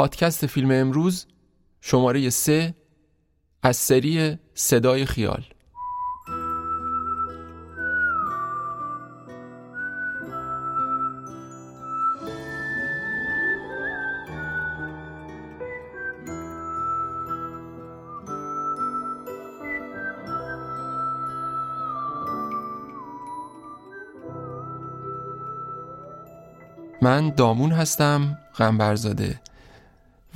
پادکست فیلم امروز شماره سه از سری صدای خیال. من دامون هستم غنبرزاده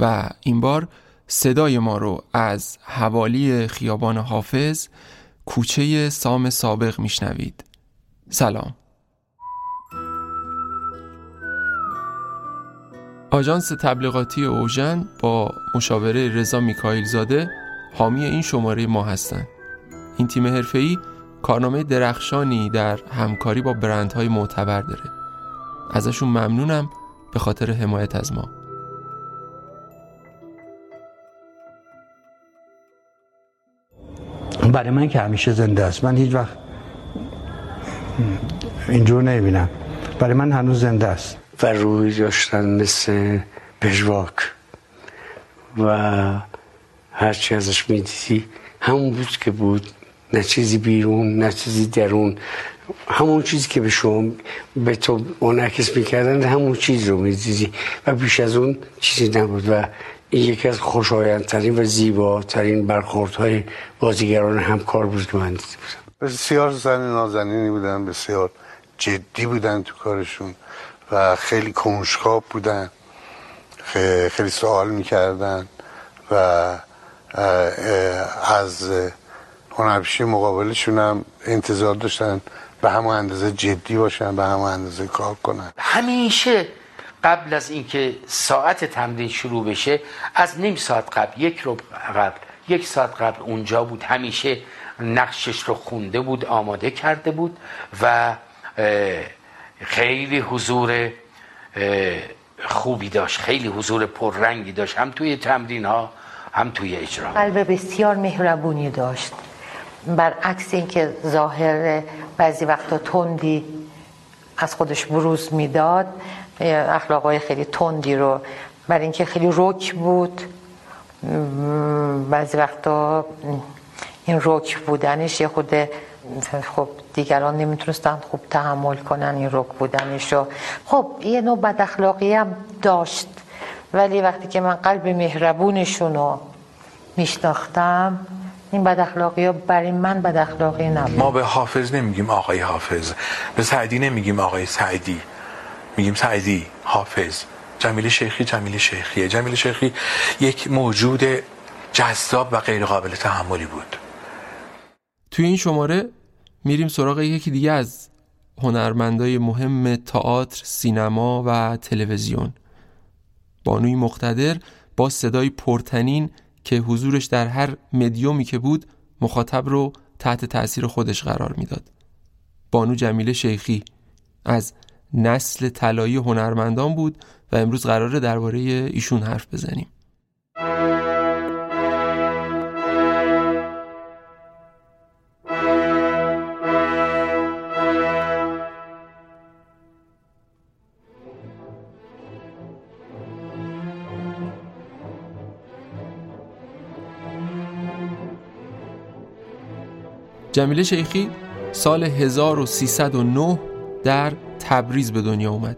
و این بار صدای ما رو از حوالی خیابان حافظ کوچه سام سابق میشنوید سلام آژانس تبلیغاتی اوژن با مشاوره رضا میکائیل زاده حامی این شماره ما هستند. این تیم حرفه‌ای کارنامه درخشانی در همکاری با برندهای معتبر داره. ازشون ممنونم به خاطر حمایت از ما. برای من که همیشه زنده است. من هیچ وقت اینجور نمی‌بینم. برای من هنوز زنده است. و روی داشتن مثل پژواک. و هرچی ازش می‌دیدی همون بود که بود. نه چیزی بیرون نه چیزی درون. همون چیزی که به شما به تو منعکس می‌کردن همون چیز رو می‌دیدی. و بیش از اون چیزی نبود. و این یکی از خوشایندترین و زیباترین برخوردهای بازیگران همکار بود که من دیده بودم بسیار زن نازنینی بودن بسیار جدی بودن تو کارشون و خیلی کنشکاب بودن خیلی سوال می‌کردن و از هنرپیشه مقابلشون هم انتظار داشتن به همون اندازه جدی باشن به همون اندازه کار کنن. همیشه قبل از اینکه ساعت تمرین شروع بشه از نیم ساعت قبل یک رو قبل یک ساعت قبل اونجا بود. همیشه نقشش رو خونده بود آماده کرده بود و خیلی حضور خوبی داشت خیلی حضور پررنگی داشت هم توی تمرین ها هم توی اجرا. قلب بسیار مهربونی داشت. برعکس اینکه ظاهر بعضی وقتا تندی از خودش بروز می‌داد اخلاقای خیلی تندی رو. برای اینکه خیلی رک بود. بعضی وقتا این رک بودنش یه خود خب دیگران نمی‌تونستن خوب تحمل کنن این رک بودنش رو. خب یه نوع بد اخلاقی هم داشت. ولی وقتی که من قلب مهربونشون رو میشناختم این بد اخلاقی ها برای من بد اخلاقی نبود. ما به حافظ نمیگیم آقای حافظ. به سعدی نمیگیم آقای سعدی. میگیم سعدی حافظ جمیل شیخی جمیل شیخیه. جمیل شیخی یک موجود جذاب و غیر قابل تحملی بود. توی این شماره میریم سراغ یکی دیگه از هنرمندای مهم تئاتر، سینما و تلویزیون. بانوی مقتدر با صدای پرتنین که حضورش در هر مدیومی که بود مخاطب رو تحت تاثیر خودش قرار می‌داد. بانو جمیل شیخی از نسل طلایی هنرمندان بود و امروز قراره درباره ایشون حرف بزنیم. جمیله شیخی سال 1309 در تبریز به دنیا اومد.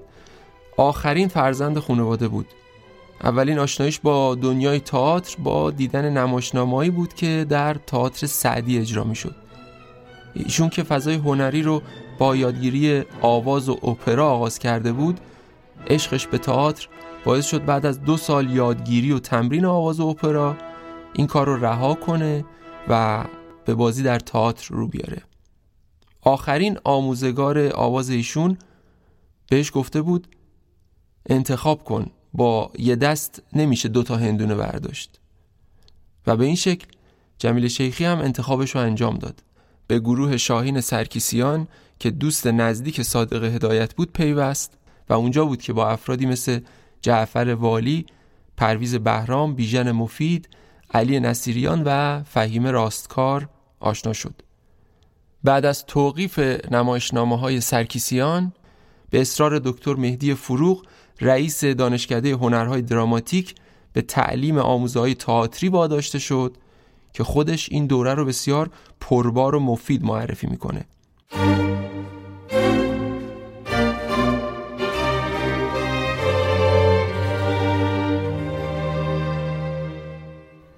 آخرین فرزند خانواده بود. اولین آشنایش با دنیای تئاتر با دیدن نمایشنامه‌ای بود که در تئاتر سعدی اجرا می‌شد. ایشون که فضای هنری رو با یادگیری آواز و اپرا آغاز کرده بود عشقش به تئاتر باعث شد بعد از دو سال یادگیری و تمرین آواز و اپرا این کار رو رها کنه و به بازی در تئاتر رو بیاره. آخرین آموزگار آواز ایشون بهش گفته بود انتخاب کن با یه دست نمیشه دوتا هندونه برداشت. و به این شکل جمیل شیخی هم انتخابش رو انجام داد. به گروه شاهین سرکیسیان که دوست نزدیک صادق هدایت بود پیوست و اونجا بود که با افرادی مثل جعفر والی، پرویز بهرام، بیژن مفید، علی نصیریان و فهیم راستکار آشنا شد. بعد از توقیف نمایشنامه های سرکیسیان به اصرار دکتر مهدی فروغ رئیس دانشکده هنرهای دراماتیک به تعلیم آموزهای تئاتری واداشته شد که خودش این دوره رو بسیار پربار و مفید معرفی می‌کنه.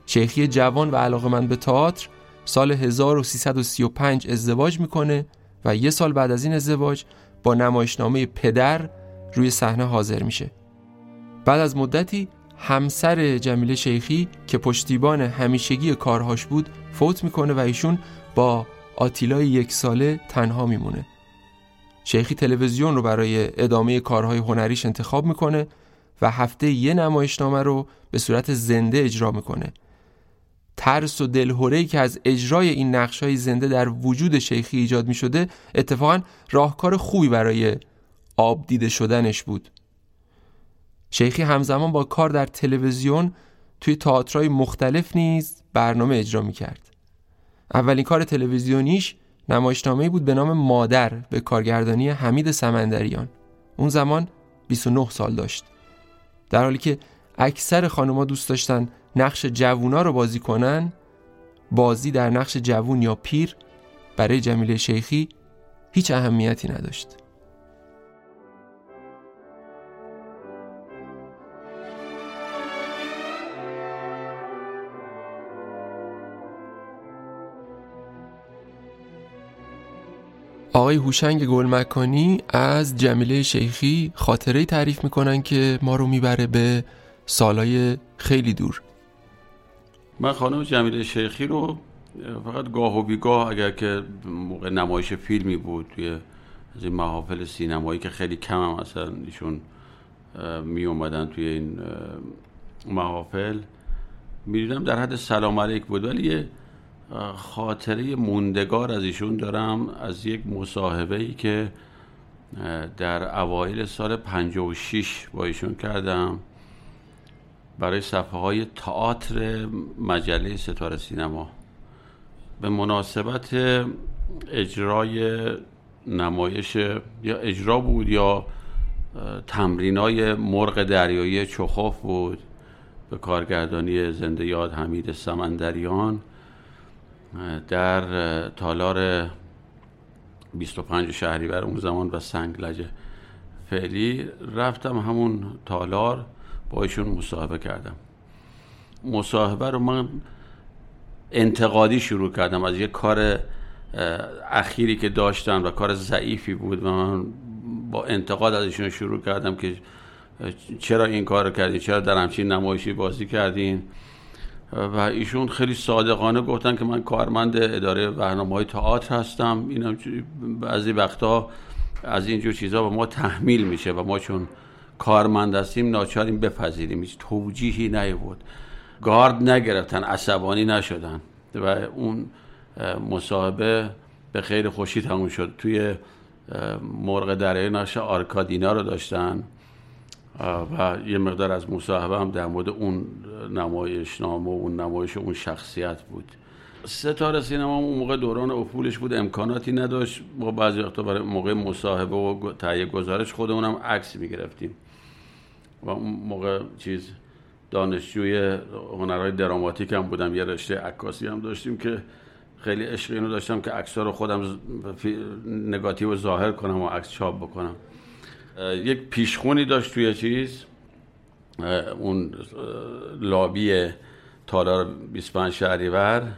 شیخی جوان و علاقه من به تئاتر سال 1335 ازدواج می‌کنه و یه سال بعد از این ازدواج با نمایشنامه پدر روی صحنه حاضر میشه. بعد از مدتی همسر جمیله شیخی که پشتیبان همیشگی کارهاش بود فوت می‌کنه و ایشون با آتیلای یک ساله تنها میمونه. شیخی تلویزیون رو برای ادامه کارهای هنریش انتخاب می‌کنه و هفته یه نمایشنامه رو به صورت زنده اجرا می‌کنه. ترس و دلهورهی که از اجرای این نقش های زنده در وجود شیخی ایجاد می شده اتفاقا راهکار خوبی برای آب دیده شدنش بود. شیخی همزمان با کار در تلویزیون توی تئاترهای مختلف نیز برنامه اجرا می کرد اولین کار تلویزیونیش نمایشنامه بود به نام مادر به کارگردانی حمید سمندریان. اون زمان 29 سال داشت. در حالی که اکثر خانوما دوست داشتن نقش جوونا رو بازی کنن بازی در نقش جوون یا پیر برای جمیله شیخی هیچ اهمیتی نداشت. آقای هوشنگ گلمکانی از جمیله شیخی خاطره تعریف می‌کنن که ما رو می‌بره به سالای خیلی دور. من خانم جمیله شیخی رو فقط گاه و بیگاه اگر که موقع نمایش فیلمی بود توی از این محافل سینمایی که خیلی کم هم اصلا ایشون می اومدن توی این محافل. می‌دیدم در حد سلام علیک بود ولی یه خاطره موندگار از ایشون دارم از یک مصاحبه ای که در اوایل سال 56 با ایشون کردم. برای صفحه های تئاتر مجله ستاره سینما. به مناسبت اجرای نمایش یا اجرا بود یا تمرینای مرغ دریایی چخوف بود به کارگردانی زنده یاد حمید سمندریان در تالار 25 شهریور اون زمان و سنگلج فعلی. رفتم همون تالار. با ایشون مصاحبه کردم. مصاحبه رو من انتقادی شروع کردم از یه کار اخیری که داشتن و کار ضعیفی بود و من با انتقاد از ایشون شروع کردم که چرا این کار کردین؟ چرا در همچین نمایشی بازی کردین؟ و ایشون خیلی صادقانه گفتن که من کارمند اداره برنامه های تئاتر هستم. اینم بعضی وقتا از اینجور چیزها به ما تحمیل میشه و ما چون کارمند هستیم ناچاریم بپذیریم. هیچ توجیهی نیبود گارد نگرفتن عصبانی نشدن. و اون مصاحبه به خیر خوشی تموم شد. توی مرغ دره نقش آرکادینا رو داشتن. و یه مقدار از مصاحبه هم در مورد اون نمایش نامه و اون نمایش اون شخصیت بود. ستاره سینما اون موقع دوران افولش بود. امکاناتی نداشت. با بعضی وقتا برای موقع مصاحبه و تهیه گزارش خودمونم عکس می‌گرفتیم. و اون موقع چیز دانشجوی هنرهای دراماتیک هم بودم. یه رشته عکاسی هم داشتیم که خیلی عشق اینو داشتم که عکس رو خودم نگاتیو ظاهر کنم و عکس چاپ بکنم. یک پیشخونی داشت توی چیز. اون لابی تالار 25 شهریور.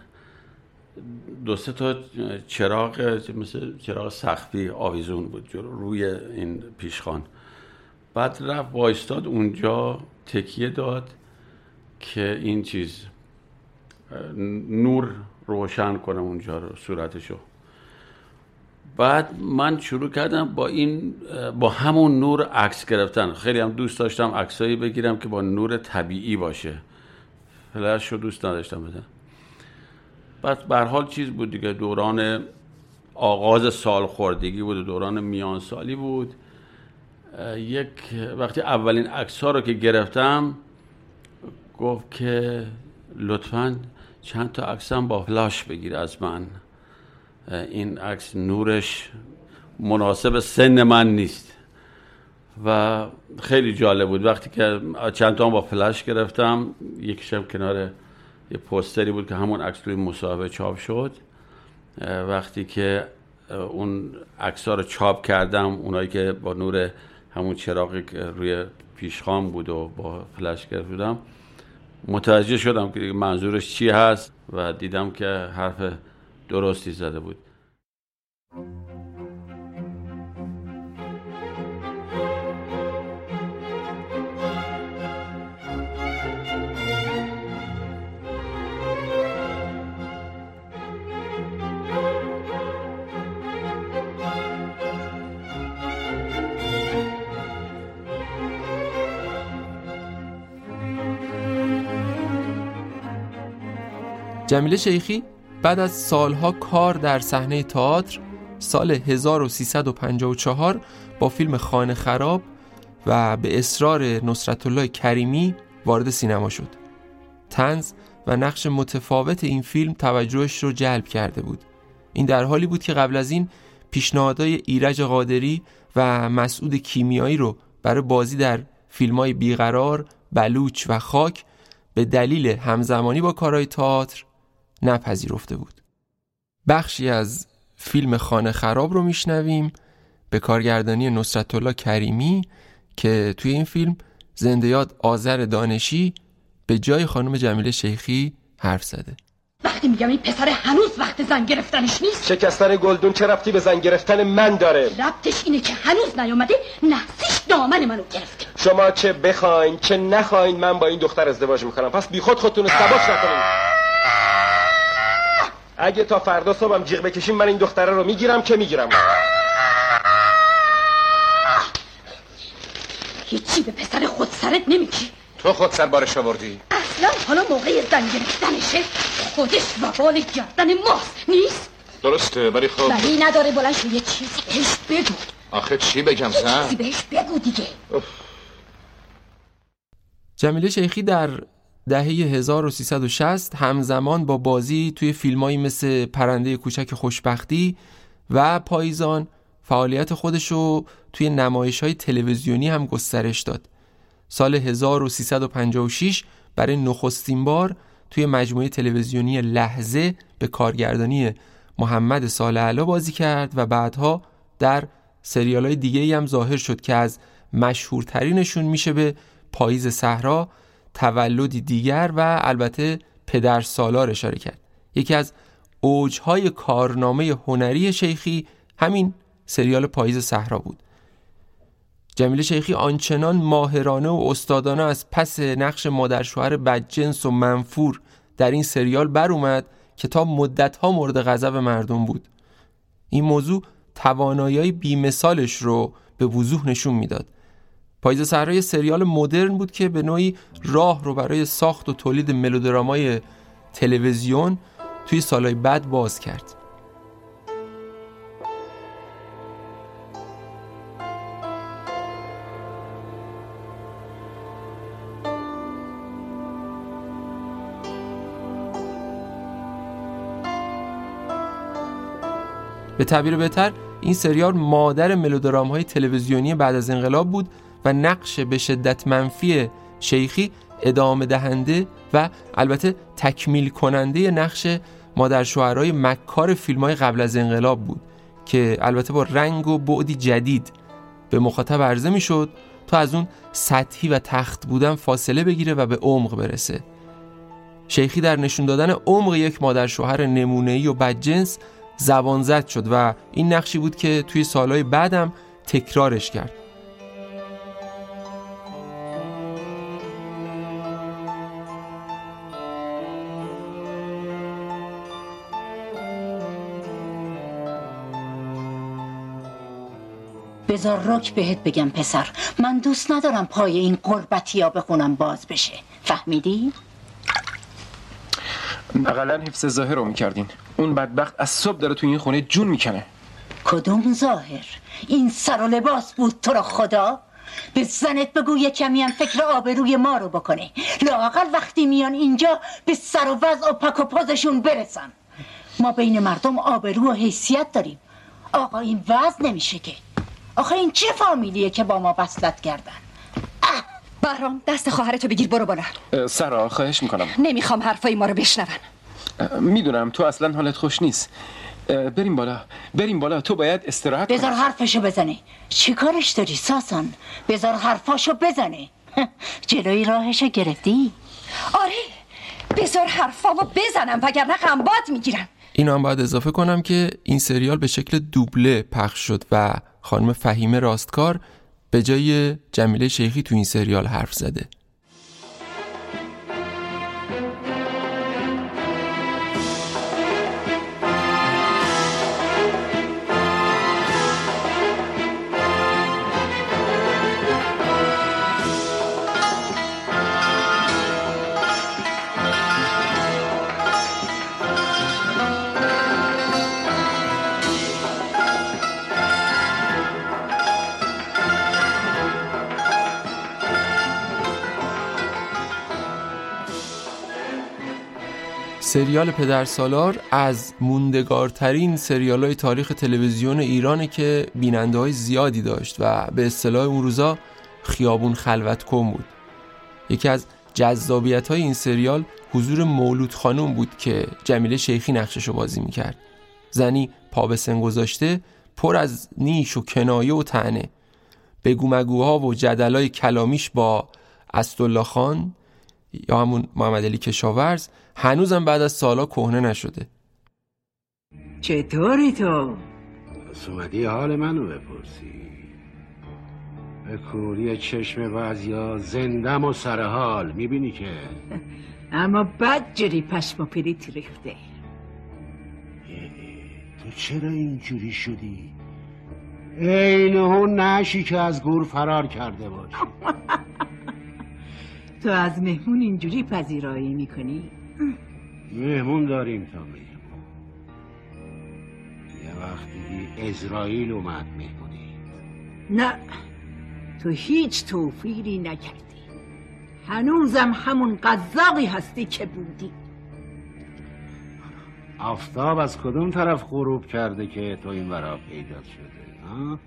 دو سه تا چراغ مثل چراغ سخفی آویزون بود روی این پیشخان. بعد رفت وایستاد اونجا تکیه داد که این چیز نور روشن کنم اونجا رو صورتشو. بعد من شروع کردم با این با همون نور عکس گرفتن. خیلی هم دوست داشتم عکسایی بگیرم که با نور طبیعی باشه. فلش رو دوست نداشتم بزن بعد به حال چیز بود دیگه دوران آغاز سال خوردگی بود دوران میان سالی بود. یک وقتی اولین عکس ها رو که گرفتم گفت که لطفا چند تا عکسم با فلاش بگیر از من. این عکس نورش مناسب سن من نیست. و خیلی جالب بود. وقتی که چند تا با فلش گرفتم یک شب کنار یه پوستری بود که همون عکس روی مصاحبه چاپ شد. وقتی که اون عکس‌ها رو چاپ کردم اونایی که با نور همون چراغی که روی پیشخام بود و با فلش گرفتم متوجه شدم که منظورش چی هست و دیدم که حرف درستی زده بود. جمیله شیخی بعد از سالها کار در صحنه تئاتر سال 1354 با فیلم خانه خراب و به اصرار نصرت الله کریمی وارد سینما شد. تنز و نقش متفاوت این فیلم توجهش رو جلب کرده بود. این در حالی بود که قبل از این پیشنهادهای ایرج قادری و مسعود کیمیایی رو برای بازی در فیلم های بیقرار، بلوچ و خاک به دلیل همزمانی با کارهای تئاتر نپذیرفته بود. بخشی از فیلم خانه خراب رو میشنویم به کارگردانی نصرت الله کریمی که توی این فیلم زنده یاد آذر دانشی به جای خانم جمیله شیخی حرف زده. وقتی میگم این پسر هنوز وقت زن گرفتنش نیست؟ شکستن گلدون چه ربطی به زن گرفتن من داره؟ ربطش اینه که هنوز نیومده نحسیش دامن منو گرفته شما چه بخواین چه نخواین من با این دختر ازدواج می‌کنم. پس بیخود خودتون رو سباش نکنید اگه تا فردا صبحم جیغ بکشیم من این دختره رو می‌گیرم که می‌گیرم. هیچی به پسر خودسرت نمیگی. تو خودسر بارش آوردی. اصلا حالا موقع زن گرفتنشه خودش و بال گردن ماست. نیست؟ درسته ولی خب ولی نداره بلند شو یه چیزی بهش بگو. آخه چی بگم زن؟ چیزی بهش بگو دیگه. جمیله شیخی در دهه 1360 همزمان با بازی توی فیلمایی مثل پرنده کوچک خوشبختی و پاییزان فعالیت خودش رو توی نمایش های تلویزیونی هم گسترش داد. سال 1356 برای نخستین بار توی مجموعه تلویزیونی لحظه به کارگردانی محمد سالعلا بازی کرد و بعدها در سریال های دیگه هم ظاهر شد که از مشهورترینشون میشه به پاییز صحرا تولدی دیگر و البته پدر سالار اشاره کرد. یکی از اوجهای کارنامه هنری شیخی همین سریال پاییز صحرا بود. جمیل شیخی آنچنان ماهرانه و استادانه از پس نقش مادر شوهر بدجنس و منفور در این سریال بر اومد که تا مدتها مورد غضب مردم بود. این موضوع توانایی بیمثالش رو به وضوح نشون می‌داد. پاییز صحرای سریال مدرن بود که به نوعی راه رو برای ساخت و تولید ملودرامای تلویزیون توی سالهای بعد باز کرد. به تعبیر بهتر این سریال مادر ملودرام های تلویزیونی بعد از انقلاب بود و نقش به شدت منفی شیخی ادامه دهنده و البته تکمیل کننده نقش مادر شوهرای مکار فیلم های قبل از انقلاب بود که البته با رنگ و بعدی جدید به مخاطب عرضه می شد تا از اون سطحی و تخت بودن فاصله بگیره و به عمق برسه. شیخی در نشون دادن عمق یک مادر شوهر نمونه‌ای و بدجنس زبان زد شد و این نقشی بود که توی سالهای بعدم تکرارش کرد. بذار رک بهت بگم پسر. من دوست ندارم پای این قربتی ها بخونم باز بشه. فهمیدی؟ اقلا حفظ ظاهر رو می‌کردین. اون بدبخت از صبح داره تو این خونه جون می‌کنه. کدوم ظاهر؟ این سر و لباس بود تو را خدا؟ به زنت بگو یه کمی هم فکر آبروی ما رو بکنه. لاقل وقتی میان اینجا به سر و وضع و پک و پازشون برسن. ما بین مردم آبرو و حیثیت داریم. آقا این وضع نمیشه که. آخه این چه فامیلیه که با ما وصلت کردن؟ برام دست خواهرتو بگیر برو بالا. سرا خواهش می‌کنم. نمی‌خوام حرفای ما رو بشنون. می‌دونم تو اصلا حالت خوش نیست. بریم بالا. بریم بالا. تو باید استراحت بذار حرفشو بزنه چی کارش داری ساسان؟ بذار حرفاشو بزنه جلوی راهشو گرفتی؟ آره. بذار حرفامو بزنم وگرنه غمباد می‌گیرم. اینو هم باید اضافه کنم که این سریال به شکل دوبله پخش شد و خانم فهیمه راستکار به جای جمیله شیخی تو این سریال حرف زده. سریال پدر سالار از موندگارترین سریال های تاریخ تلویزیون ایرانه که بیننده های زیادی داشت و به اصطلاح اون روزا خیابون خلوت کن بود. یکی از جذابیت های این سریال حضور مولود خانم بود که جمیله شیخی نقشش رو بازی می‌کرد. زنی پا به سن گذاشته پر از نیش و کنایه و تنه بگو مگوها و جدلای کلامیش با استالله خان یا همون محمد علی کشاورز هنوزم بعد از سالا کهنه نشده چطوری تو؟ اومدی حال منو بپرسی به کوری چشم بعضیا زندم و سر حال می‌بینی که اما بد جوری پشم و پریت ریخته تو چرا اینجوری شدی؟ این اون نشی که از گور فرار کرده باشی تو از مهمون اینجوری پذیرایی می‌کنی؟ مهمون داریم تا مهمون. یه وقتی ازرائیل اومد مهمونی. نه تو هیچ توفیری نکردی. هنوزم همون قذاقی هستی که بودی. آفتاب از کدوم طرف غروب کرده که تو این ورا پیدا شده ها؟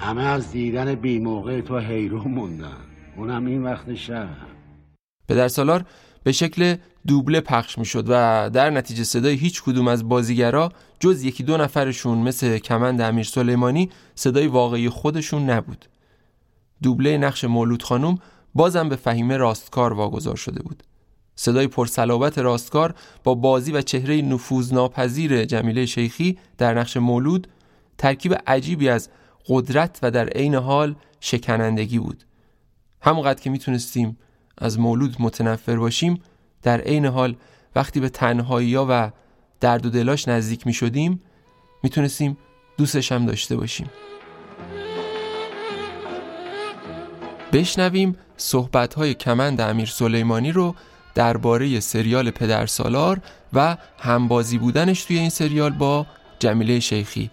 همه از دیدن بی موقع تو حیرون موندن. اونم این وقت شب. پدر سالار به شکل دوبله پخش می شد و در نتیجه صدای هیچ کدوم از بازیگرا جز یکی دو نفرشون مثل کمند امیر سلیمانی صدای واقعی خودشون نبود. دوبله نقش مولود خانم بازم به فهیمه راستکار واگذار شده بود. صدای پرسلابت راستکار با بازی و چهره نفوذناپذیر جمیله شیخی در نقش مولود ترکیب عجیبی از قدرت و در عین حال شکنندگی بود. همونقدر که می‌تونستیم از مولود متنفر باشیم در عین حال وقتی به تنهایی و درد و دلاش نزدیک می شدیم می‌تونستیم دوستش هم داشته باشیم. بشنویم صحبت های کمند امیر سلیمانی رو درباره سریال پدر سالار و همبازی بودنش توی این سریال با جمیله شیخی.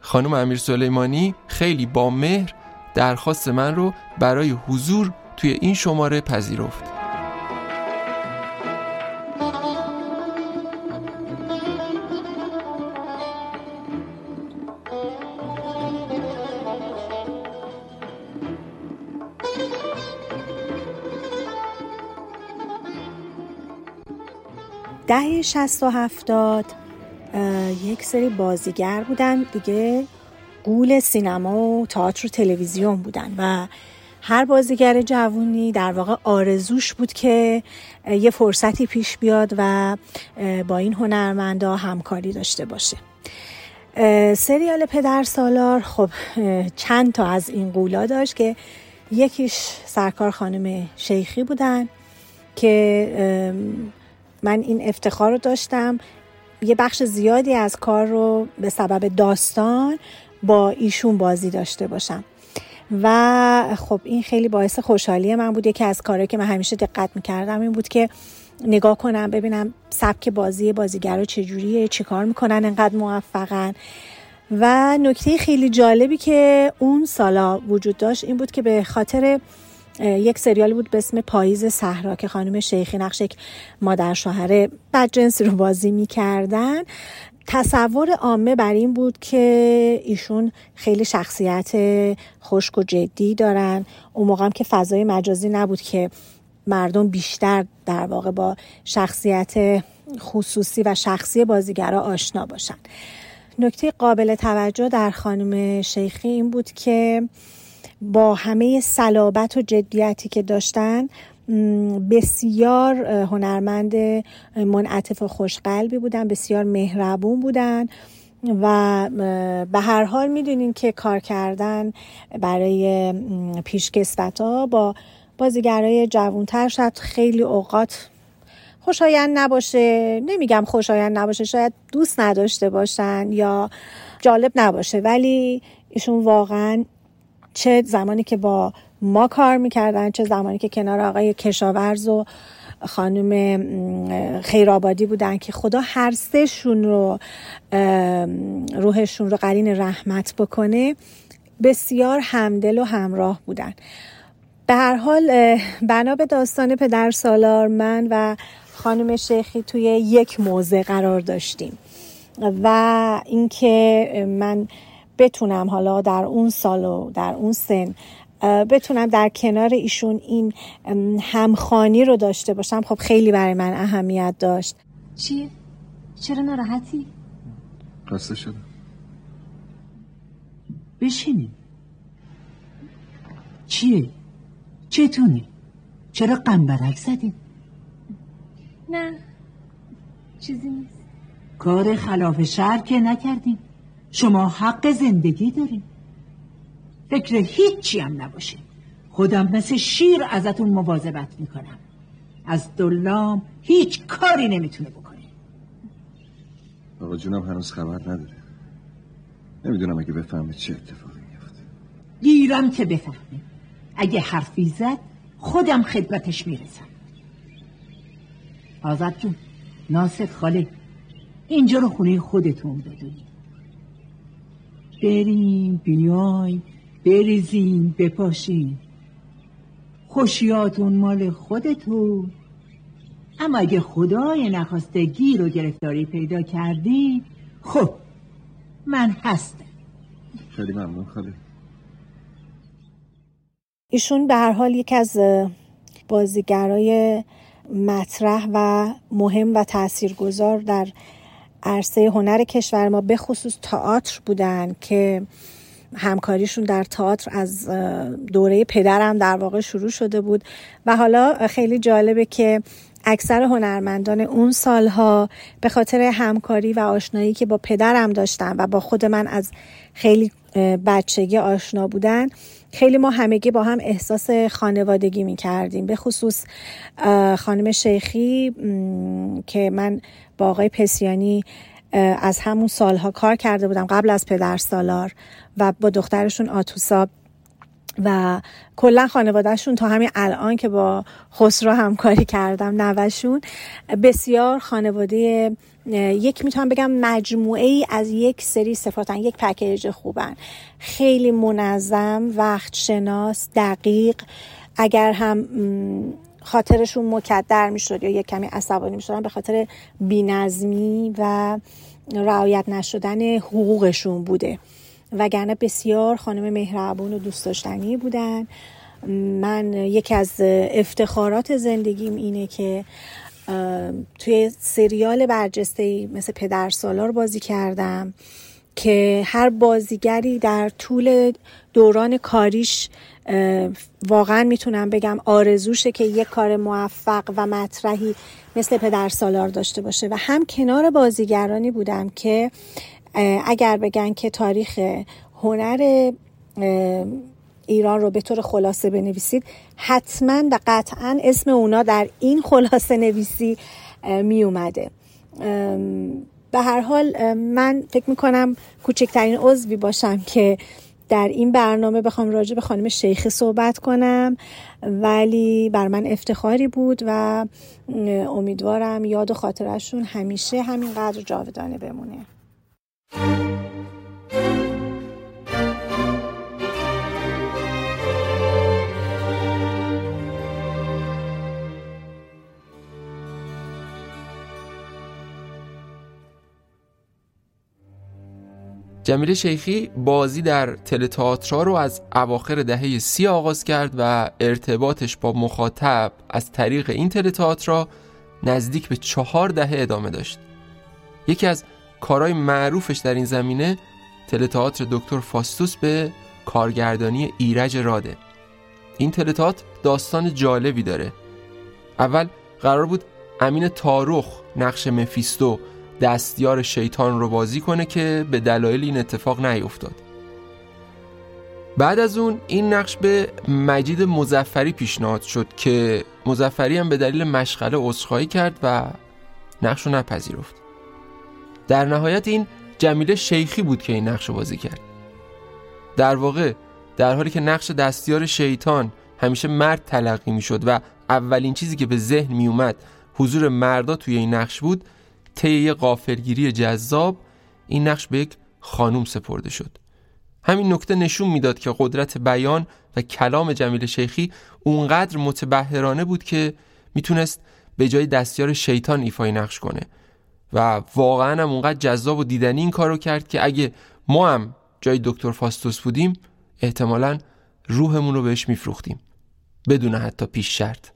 خانم امیر سلیمانی خیلی با مهر درخواست من رو برای حضور توی این شماره پذیرفت. دهه شست و هفتاد یک سری بازیگر بودن دیگه. گول سینما و تئاتر و تلویزیون بودن و هر بازیگر جوونی در واقع آرزوش بود که یه فرصتی پیش بیاد و با این هنرمندا همکاری داشته باشه. سریال پدر سالار خب چند تا از این قولا داشت که یکیش سرکار خانم شیخی بودن که من این افتخار رو داشتم. یه بخش زیادی از کار رو به سبب داستان با ایشون بازی داشته باشم. و خب این خیلی باعث خوشحالی من بود. یکی از کارهایی که من همیشه دقت می‌کردم این بود که نگاه کنم ببینم سبک بازی بازیگرا چجوریه چیکار می‌کنن انقدر موفقن. و نکته خیلی جالبی که اون سالا وجود داشت این بود که به خاطر یک سریال بود به اسم پاییز صحرا که خانم شیخی نقش یک مادر شوهر بدجنس رو بازی می‌کردن. تصور عامه بر این بود که ایشون خیلی شخصیت خشک و جدی دارن. اون موقع هم که فضای مجازی نبود که مردم بیشتر در واقع با شخصیت خصوصی و شخصی بازیگرا آشنا باشن. نکته قابل توجه در خانم شیخی این بود که با همه صلابت و جدیتی که داشتن بسیار هنرمند منعطف و خوشقلبی بودن بسیار مهربون بودن و به هر حال می‌دونین که کار کردن برای پیشکسوت ها با بازیگرای جوانتر شاید خیلی اوقات خوشایند نباشه. نمیگم خوشایند نباشه شاید دوست نداشته باشن یا جالب نباشه ولی ایشون واقعا چه زمانی که با ما کار می‌کردن چه زمانی که کنار آقای کشاورز و خانم خیرآبادی بودن که خدا هر سهشون رو روحشون رو قرین رحمت بکنه بسیار همدل و همراه بودن. به هر حال بنا به داستان پدر سالار من و خانم شیخی توی یک موضع قرار داشتیم و اینکه من بتونم حالا در اون سال و در اون سن بتونم در کنار ایشون این همخانی رو داشته باشم خب خیلی برای من اهمیت داشت چیه؟ چرا ناراحتی؟ قصه شده بشینی چیه؟ چتونی؟ چرا قنبرک زدیم؟ نه چیزی نیست کار خلاف شهر که نکردیم شما حق زندگی داریم فکر هیچی هم نباشه. خودم مثل شیر ازتون مواظبت می‌کنم. از دلام هیچ کاری نمی‌تونه بکنه. آقا جونم هنوز خبر نداره. نمی‌دونم اگه بفهمه چه اتفاقی میفته گیرم که بفهمه. اگه حرفی زد خودم خدمتش می‌رسم. آزاد جون ناصر خاله اینجا رو خونه خودتون بدونید. بریم بیاین بریزین بپاشین خوشیاتون مال خودتون. اما اگه خدای نخواسته گیر و گرفتاری پیدا کردی خب من هستم. خیلی ممنون خاله ایشون به هر حال یکی از بازیگرای مطرح و مهم و تاثیرگذار در عرصه هنر کشور ما به خصوص تئاتر بودن که همکاریشون در تئاتر از دوره پدرم در واقع شروع شده بود. و حالا خیلی جالبه که اکثر هنرمندان اون سالها به خاطر همکاری و آشنایی که با پدرم داشتم و با خود من از خیلی بچگی آشنا بودن خیلی ما همگی با هم احساس خانوادگی می کردیم به خصوص خانم شیخی که من با آقای پسیانی از همون سالها کار کرده بودم قبل از پدر سالار و با دخترشون آتوسا و کلا خانوادهشون تا همین الان که با خسرو همکاری کردم نوشون بسیار خانواده یک می‌تونم بگم مجموعه ای از یک سری صفاتن یک پکیج خوبن. خیلی منظم وقت شناس دقیق. اگر هم خاطرشون مکدر می‌شد یا یک کمی عصبانی می‌شدن به خاطر بینظمی و رعایت نشدن حقوقشون بوده. وگرنه بسیار خانم مهربون و دوست داشتنی بودن. من یکی از افتخارات زندگیم اینه که توی سریال برجسته مثل پدر سالار بازی کردم که هر بازیگری در طول دوران کاریش واقعا می‌تونم بگم آرزوشه که یک کار موفق و مطرحی مثل پدر سالار داشته باشه. و هم کنار بازیگرانی بودم که اگر بگن که تاریخ هنر ایران رو به طور خلاصه بنویسید حتما و قطعا اسم اونا در این خلاصه نویسی می اومده به هر حال من فکر می‌کنم کوچکترین عضوی باشم که در این برنامه بخوام راجع به خانم شیخ صحبت کنم. ولی بر من افتخاری بود و امیدوارم یاد و خاطرشون همیشه همینقدر جاودانه بمونه. جمیل شیخی بازی در تلتئاترا رو از اواخر دهه سی آغاز کرد و ارتباطش با مخاطب از طریق این تلتئاترا نزدیک به چهار دهه ادامه داشت. یکی از کارهای معروفش در این زمینه تلتئاتر دکتر فاستوس به کارگردانی ایرج راده. این تلتئاتر داستان جالبی داره. اول قرار بود امین تاروخ نقش مفیستو دستیار شیطان رو بازی کنه که به دلایل این اتفاق نیفتاد. بعد از اون این نقش به مجید مزفری پیشنهاد شد که مزفری هم به دلیل مشغله عذرخواهی کرد و نقش رو نپذیرفت. در نهایت این جمیله شیخی بود که این نقش رو بازی کرد. در واقع در حالی که نقش دستیار شیطان همیشه مرد تلقی می شد و اولین چیزی که به ذهن می اومد حضور مردا توی این نقش بود طی قافلگیری جذاب این نقش به یک خانوم سپرده شد. همین نکته نشون می‌داد که قدرت بیان و کلام جمیل شیخی اونقدر متبهرانه بود که می‌تونست به جای دستیار شیطان ایفای نقش کنه. و واقعا هم اونقدر جذاب و دیدنی این کارو کرد که اگه ما هم جای دکتر فاستوس بودیم احتمالا روحمون رو بهش میفروختیم. بدون حتی پیش شرط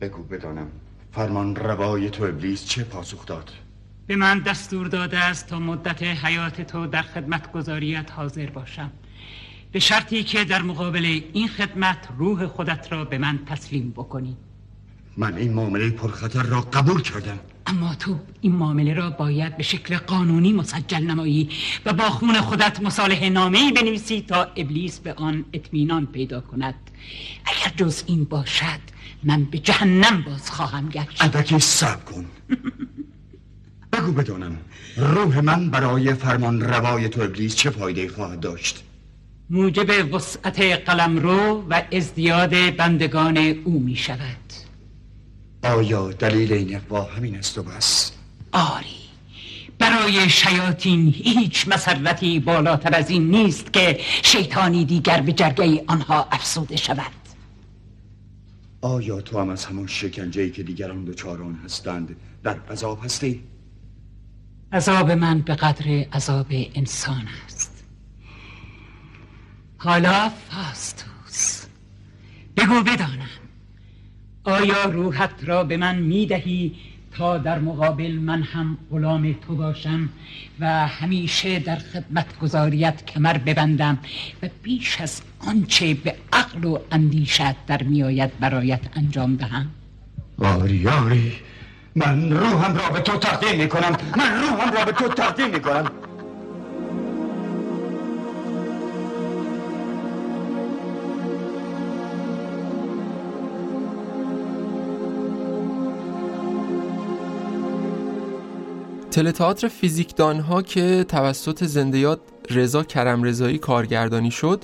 بگو بدانم. فرمان روای تو ابلیس چه پاسخ داد؟ به من دستور داده است تا مدت حیات تو در خدمت گذاریت حاضر باشم. به شرطی که در مقابل این خدمت روح خودت را به من تسلیم بکنی. من این معامله پرخطر را قبول کردم. اما تو این معامله را باید به شکل قانونی مسجل نمایی و با خون خودت مصالح نامه بنویسی تا ابلیس به آن اطمینان پیدا کند. اگر جز این باشد من به جهنم باز خواهم گشت. ادکی سب کن. بگو بدانم روح من برای فرمان روای تو ابلیس چه فایده خواهد داشت؟ موجب وسعت قلم رو و ازدیاد بندگان او می شود. آیا دلیل این اقوا همین است و بس؟ آری. برای شیاطین هیچ مسرتی بالاتر از این نیست که شیطانی دیگر به جرگه آنها افسوده شود. آیا تو هم از همون شکنجه که دیگران دچاران هستند در عذاب هستی؟ عذاب من به قدر عذاب انسان است. حالا فاستوس بگو بدانم. آیا روحت را به من می‌دهی تا در مقابل من هم غلام تو باشم و همیشه در خدمت گذاریت کمر ببندم و بیش از آنچه به عقل و اندیشت در میآید برایت انجام دهم. آری آری. من روحم را به تو تقدیم می کنم من روحم را به تو تقدیم می کنم تلتئاتر فیزیکدان ها که توسط زندیات رضا کرم رضایی کارگردانی شد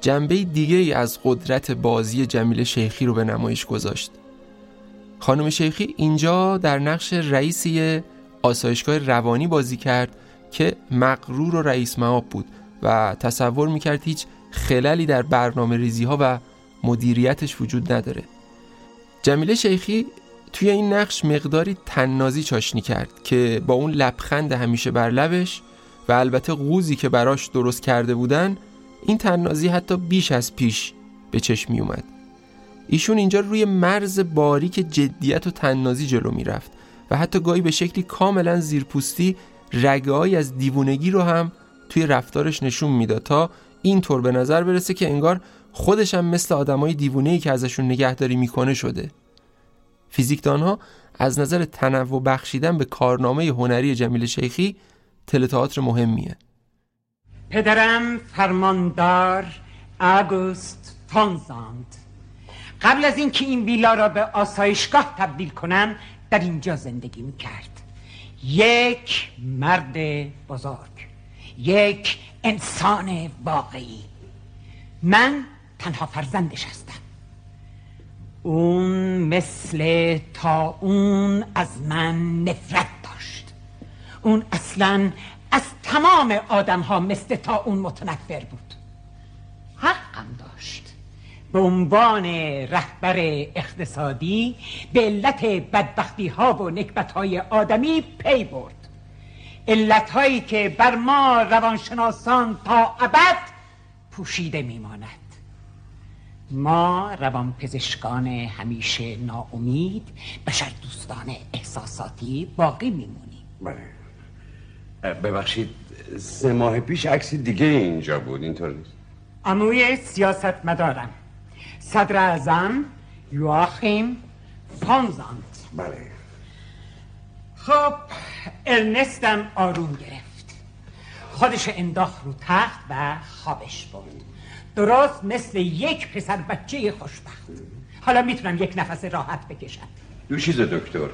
جنبه دیگه ای از قدرت بازی جمیل شیخی رو به نمایش گذاشت. خانم شیخی اینجا در نقش رئیسی آسایشگاه روانی بازی کرد که مقرور و رئیس معاب بود و تصور می‌کرد هیچ خللی در برنامه ریزی ها و مدیریتش وجود نداره. جمیل شیخی توی این نقش مقداری تننازی چاشنی کرد که با اون لبخند همیشه بر لبش و البته قوزی که براش درست کرده بودن این تننازی حتی بیش از پیش به چشم می اومد ایشون اینجا روی مرز باریک جدیت و تننازی جلو می‌رفت و حتی گاهی به شکلی کاملا زیرپوستی رگههایی از دیوونگی رو هم توی رفتارش نشون می‌داد تا اینطور به نظر برسه که انگار خودش هم مثل آدمای دیوونه‌ای که ازشون نگهداری می‌کنه شده. فیزیکدان ها از نظر تنوع بخشیدن به کارنامه هنری جمیل شیخی تلتئاتر مهمیه. پدرم فرماندار آگوست تونزاند. قبل از اینکه این ویلا را به آسایشگاه تبدیل کنم در اینجا زندگی می کرد یک مرد بزرگ یک انسان واقعی. من تنها فرزندش هستم. اون مثل تا اون از من نفرت داشت. اون اصلا از تمام آدم ها مثل تا اون متنفر بود. حقم داشت. به عنوان رهبر اقتصادی به علت بدبختی ها و نکبت های آدمی پی برد. علتهایی که بر ما روانشناسان تا ابد پوشیده میماند. ما روان پزشکان همیشه ناامید بشر دوستان احساساتی باقی میمونیم. بله. ببخشید سه ماه پیش عکسی دیگه اینجا بود اینطور نیست؟ اموی سیاست مدارم صدر اعظم یواخیم فانزانت. بله. خب ارنستم آروم گرفت. خودش انداخت رو تخت و خوابش بود درست مثل یک پسر بچه خوشبخت. حالا می‌تونم یک نفس راحت بکشم. دو چیز دکتر.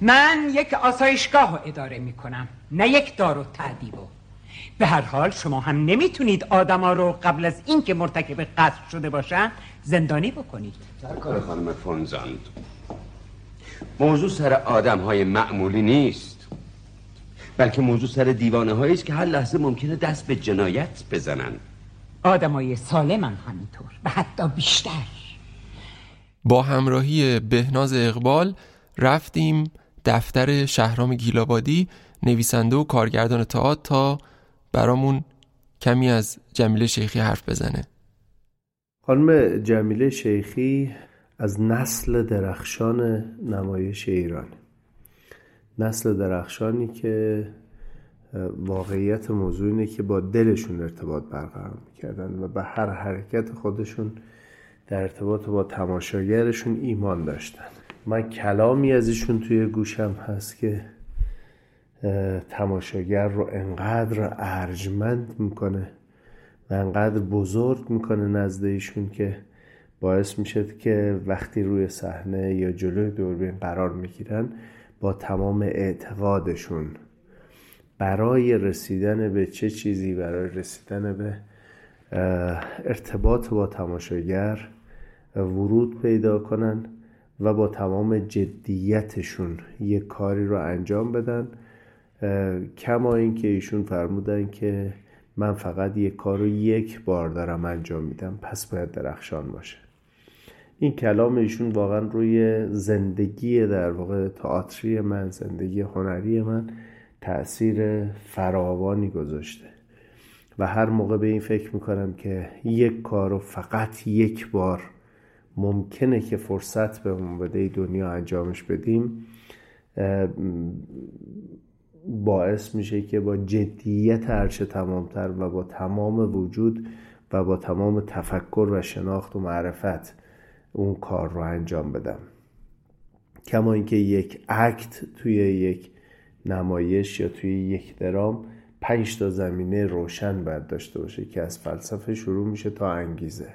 من یک آسایشگاه رو اداره می‌کنم نه یک دار و تعدیبو به هر حال شما هم نمی‌تونید آدما رو قبل از اینکه مرتکب قتل شده باشن زندانی بکنید. سرکار خانم فونزاند. موضوع سر آدم های معمولی نیست. بلکه موضوع سر دیوانه هایی است که هر لحظه ممکنه دست به جنایت بزنن. آدمای سالم هم همینطور و حتی بیشتر. با همراهی بهناز اقبال رفتیم دفتر شهرام گیلابادی نویسنده و کارگردان تئاتر تا برامون کمی از جمیله شیخی حرف بزنه. خانم جمیله شیخی از نسل درخشان نمایش ایران نسل درخشانی که واقعیت موضوع اینه که با دلشون ارتباط برقرار می‌کردن و به هر حرکت خودشون در ارتباط با تماشاگرشون ایمان داشتن. من کلامی از ایشون توی گوشم هست که تماشاگر رو انقدر ارجمند می‌کنه و انقدر بزرگ می‌کنه نزد ایشون که باعث میشه که وقتی روی صحنه یا جلوی دوربین قرار می‌گیرن با تمام اعتقادشون برای رسیدن به چه چیزی برای رسیدن به ارتباط با تماشاگر ورود پیدا کنن و با تمام جدیتشون یک کاری رو انجام بدن. کما اینکه ایشون فرمودن که من فقط یک کار رو یک بار دارم انجام میدم پس باید درخشان باشه. این کلام ایشون واقعا روی زندگی در واقع تئاتری من زندگی هنری من تاثیر فراوانی گذاشته. و هر موقع به این فکر می‌کنم که یک کار رو فقط یک بار ممکنه که فرصت به بده دنیا انجامش بدیم باعث میشه که با جدیت هرچه تمامتر و با تمام وجود و با تمام تفکر و شناخت و معرفت اون کار رو انجام بدم. کما اینکه یک اکت توی یک نمایش یا توی یک درام پنج تا زمینه روشن باید داشته باشه که از فلسفه شروع میشه تا انگیزه.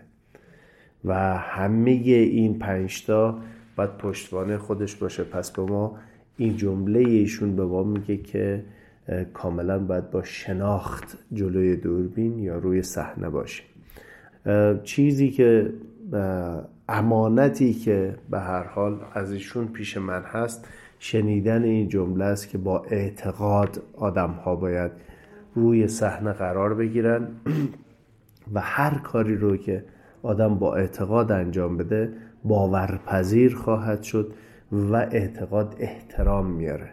و همه این پنج تا باید پشتوانه خودش باشه. پس به ما این جمله ایشون به ما میگه که کاملا باید با شناخت جلوی دوربین یا روی صحنه باشیم. چیزی که امانتی که به هر حال از ایشون پیش من هست شنیدن این جمله است که با اعتقاد آدم ها باید روی صحنه قرار بگیرن و هر کاری رو که آدم با اعتقاد انجام بده باورپذیر خواهد شد و اعتقاد احترام میاره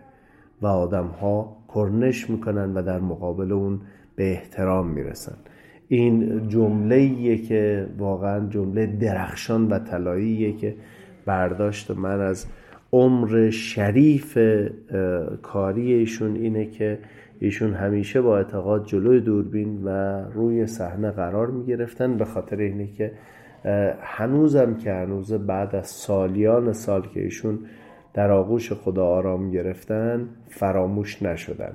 و آدم ها کرنش می‌کنن و در مقابل اون به احترام می‌رسن. این جمله که واقعا جمله درخشان و طلاییه که برداشت من از عمر شریف کاری ایشون اینه که ایشون همیشه با اعتقاد جلوی دوربین و روی صحنه قرار می گرفتن به خاطر اینه که هنوزم که هنوز بعد از سالیان سال که ایشون در آغوش خدا آرام گرفتن فراموش نشدن.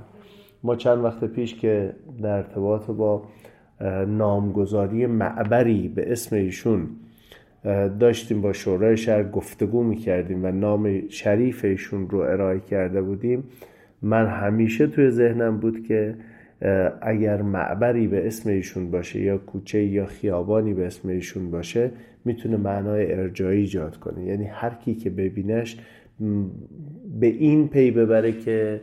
ما چند وقت پیش که در ارتباط با نامگذاری معبری به اسم ایشون داشتیم با شورای شهر گفتگو می‌کردیم و نام شریف ایشون رو ارائه کرده بودیم. من همیشه توی ذهنم بود که اگر معبری به اسم ایشون باشه یا کوچه یا خیابانی به اسم ایشون باشه می‌تونه معنای ارجایی ایجاد کنه. یعنی هر کی که ببینش به این پی ببره که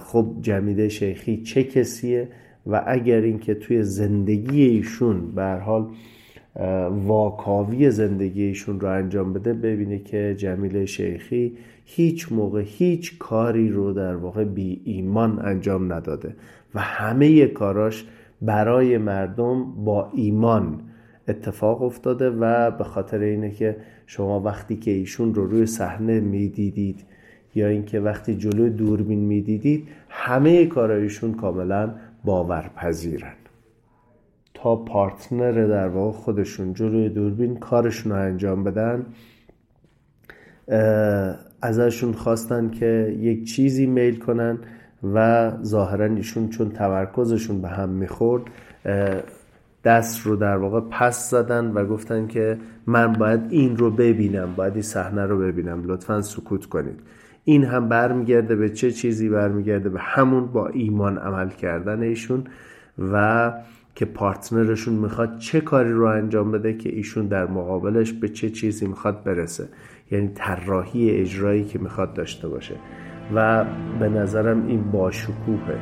خب جمیده شیخی چه کسیه و اگر اینکه توی زندگی ایشون به حال واکاوی زندگیشون رو انجام بده ببینه که جمیل شیخی هیچ موقع هیچ کاری رو در واقع بی ایمان انجام نداده و همه کاراش برای مردم با ایمان اتفاق افتاده و به خاطر اینه که شما وقتی که ایشون رو روی صحنه می‌دیدید یا اینکه وقتی جلوی دوربین می‌دیدید همه کارایشون کاملا باورپذیرن. تا پارتنر در واقع خودشون جلوی دوربین کارشون رو انجام بدن ازشون خواستن که یک چیزی میل کنن و ظاهرا ایشون چون تمرکزشون به هم می‌خورد دست رو در واقع پس زدن و گفتن که من باید این رو ببینم باید این صحنه رو ببینم لطفا سکوت کنید. این هم برمیگرده به چه چیزی؟ برمیگرده به همون با ایمان عمل کردن ایشون و که پارتنرشون می‌خواد چه کاری رو انجام بده که ایشون در مقابلش به چه چیزی می‌خواد برسه. یعنی طراحی اجرایی که می‌خواد داشته باشه. و به نظرم این باشکوهه.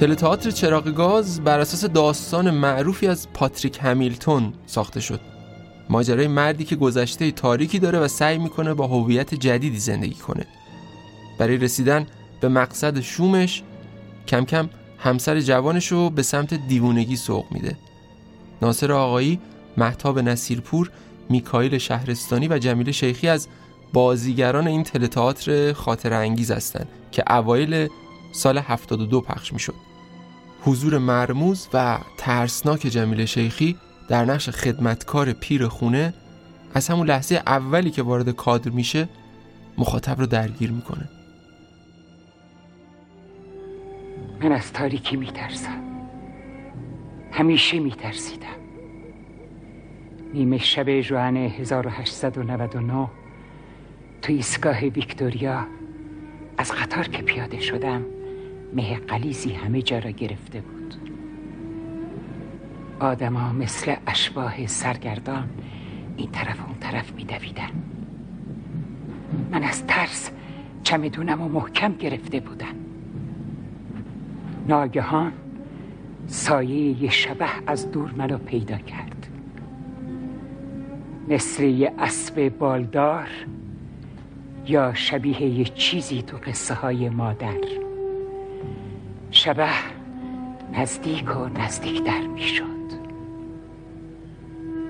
تلتئاتر چراغ گاز بر اساس داستان معروفی از پاتریک همیلتون ساخته شد. ماجرای مردی که گذشته تاریکی داره و سعی می‌کنه با هویت جدیدی زندگی کنه. برای رسیدن به مقصد شومش کم کم همسر جوانش رو به سمت دیوونگی سوق میده. ناصر آقایی، محتاب نصیرپور، میکایل شهرستانی و جمیل شیخی از بازیگران این تلتئاتر خاطر انگیز هستند که اوایل سال 72 پخش می‌شد. حضور مرموز و ترسناک جمیل شیخی در نقش خدمتکار پیر خونه از همون لحظه اولی که وارد کادر میشه مخاطب رو درگیر می‌کنه. من از تاریکی میترسم. همیشه میترسیدم. نیمه شب جوان 1899 تو ایستگاه ویکتوریا از قطار که پیاده شدم مه قلیزی همه جا را گرفته بود. آدما مثل اشباه سرگردان این طرف اون طرف میدویدن. من از ترس چمدونم و محکم گرفته بودن. ناگهان سایه یه شبه از دور منو پیدا کرد. مثل یه اسب بالدار یا شبیه یه چیزی تو قصه های مادر. شبه نزدیک و نزدیک در می شد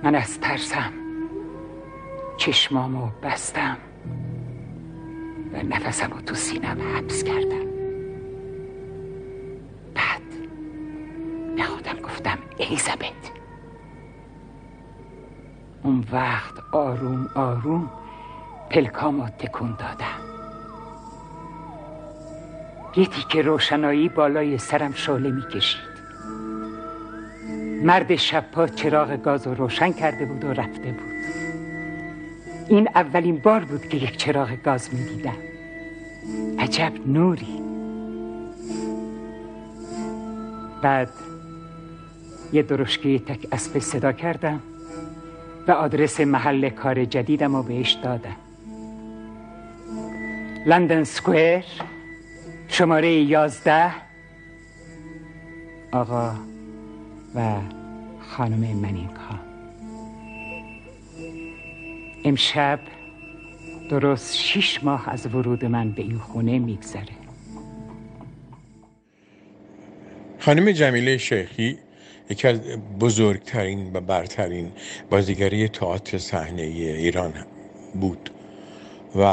من از ترسم چشمامو بستم و نفسم رو تو سینم حبس کردم. بعد به خودم گفتم الیزابت اون وقت آروم آروم پلکامو تکون دادم. یه تیکه روشنایی بالای سرم شعله می‌کشید. مرد شبپا چراغ گاز رو روشن کرده بود و رفته بود. این اولین بار بود که یک چراغ گاز می دیدم عجب نوری. بعد یه درشکه تک اسب صدا کردم و آدرس محل کار جدیدم رو بهش دادم. لندن سکویر شماره یازده. آقا و خانم منینکا امشب درست شیش ماه از ورود من به این خونه میگذره. خانم جمیله شیخی یکی از بزرگترین و برترین بازیگری تئاتر صحنه ایران بود. و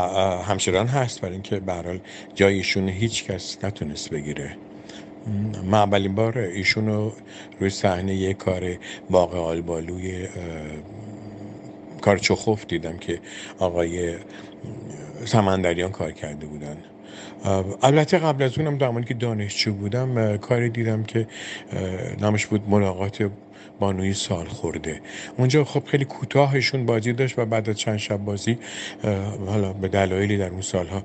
همچنان هست. برای اینکه به جایشون هیچ کس نتونست بگیره. من اولین بار ایشون رو روی صحنه یه کار باغ آلبالوی کار چخوف دیدم که آقای سمندریان کار کرده بودن. البته قبل از اونم زمانی که دانشجو بودم کاری دیدم که نامش بود ملاقات بانوی سال خورده. اونجا خب خیلی کوتاهشون بازی داشت و بعد از چند شب بازی حالا به دلایلی در اون سالها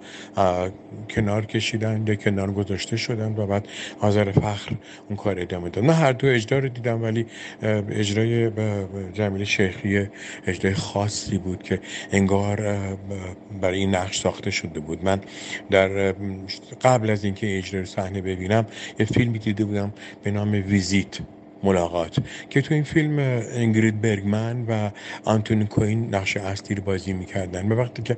کنار کشیدن یا کنار گذاشته شدن و بعد حاضر فخر اون کار ادامه داد. من هر دو اجرا رو دیدم ولی اجرای جمیل شیخی اجرای خاصی بود که انگار برای این نقش ساخته شده بود. من در قبل از اینکه اجرای صحنه ببینم یه فیلمی دیده بودم به نام ویزیت. ملاقات. که تو این فیلم انگرید برگمن و آنتونی کوین نقش اصلی رو بازی می‌کردن. به وقتی که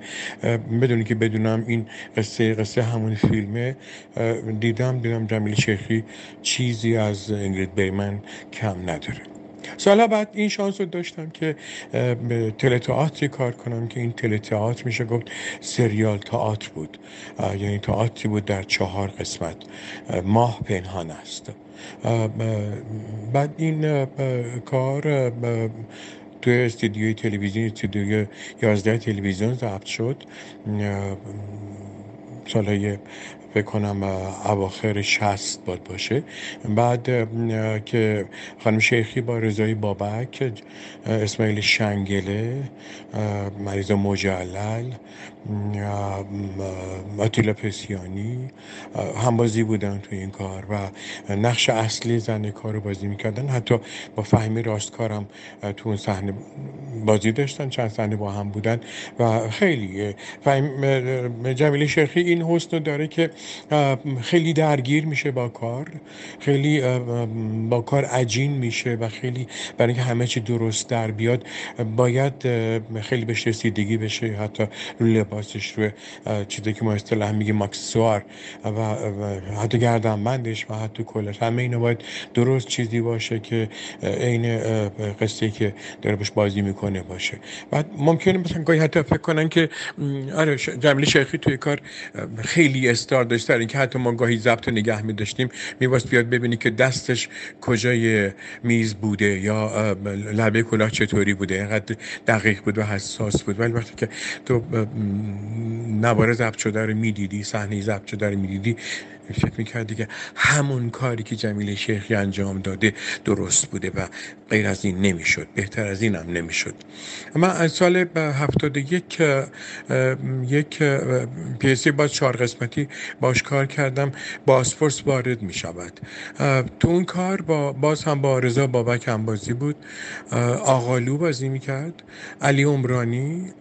بدونی که بدونم این قصه قصه همون فیلمه دیدم دیدم جمیل شیخی چیزی از انگرید برگمن کم نداره. سالها بعد این شانس رو داشتم که به تئاتری کار کنم که این تئاتر میشه گفت سریال تئاتر بود. یعنی تئاتری بود در چهار قسمت. ماه پنهان است. بعد این کار توی استودیوی تلویزیون استودیوی 11 تلویزیون ضبط شد. سالهای فکر کنم اواخر شست باد باشه. بعد که خانم شیخی با رضای بابک اسماعیل شنگله مریض مجلل آتیلا پسیانی همبازی بودن توی این کار و نقش اصلی زن کار رو بازی می‌کردن. حتی با فهمی راستکارم تو اون صحنه بازی داشتن چند صحنه با هم بودن و خیلی فهم جمیل شیخی این حسن داره که خیلی درگیر میشه با کار خیلی با کار عجین میشه و خیلی برای اینکه همه چی درست در بیاد باید خیلی بهش رسیدگی بشه حتی رو لباسش رو چیزی که ما اصطلاح میگیم ماکسوار و حتی گردنبندش و حتی کلش. همه اینا باید درست چیزی باشه که عین قصه که داره باش بازی می‌کنه باشه. بعد ممکنه مثلا گاهی حتی فکر کنن که آره جمیل شیخی توی کار خیلی استار داشته. اینکه حتی ما گاهی ضبط نگه می داشتیم میواست بیاد ببینی که دستش کجای میز بوده یا لبه کلاه چطوری بوده. اینقدر دقیق بود و حساس بود. ولی وقتی که تو نوار ضبط شده رو می‌دیدی صحنه ضبط شده رو می‌دیدی؟ فکر می‌کردی که همون کاری که جمیل شیخی انجام داده درست بوده و غیر از این نمی‌شد بهتر از این هم نمی‌شد. من از سال هفتاد یک یک پیسی باز چهار قسمتی باش کار کردم باسفورس وارد می شود تو اون کار با باز هم با رضا بابک هم بازی بود آقالو بازی می‌کرد علی عمرانی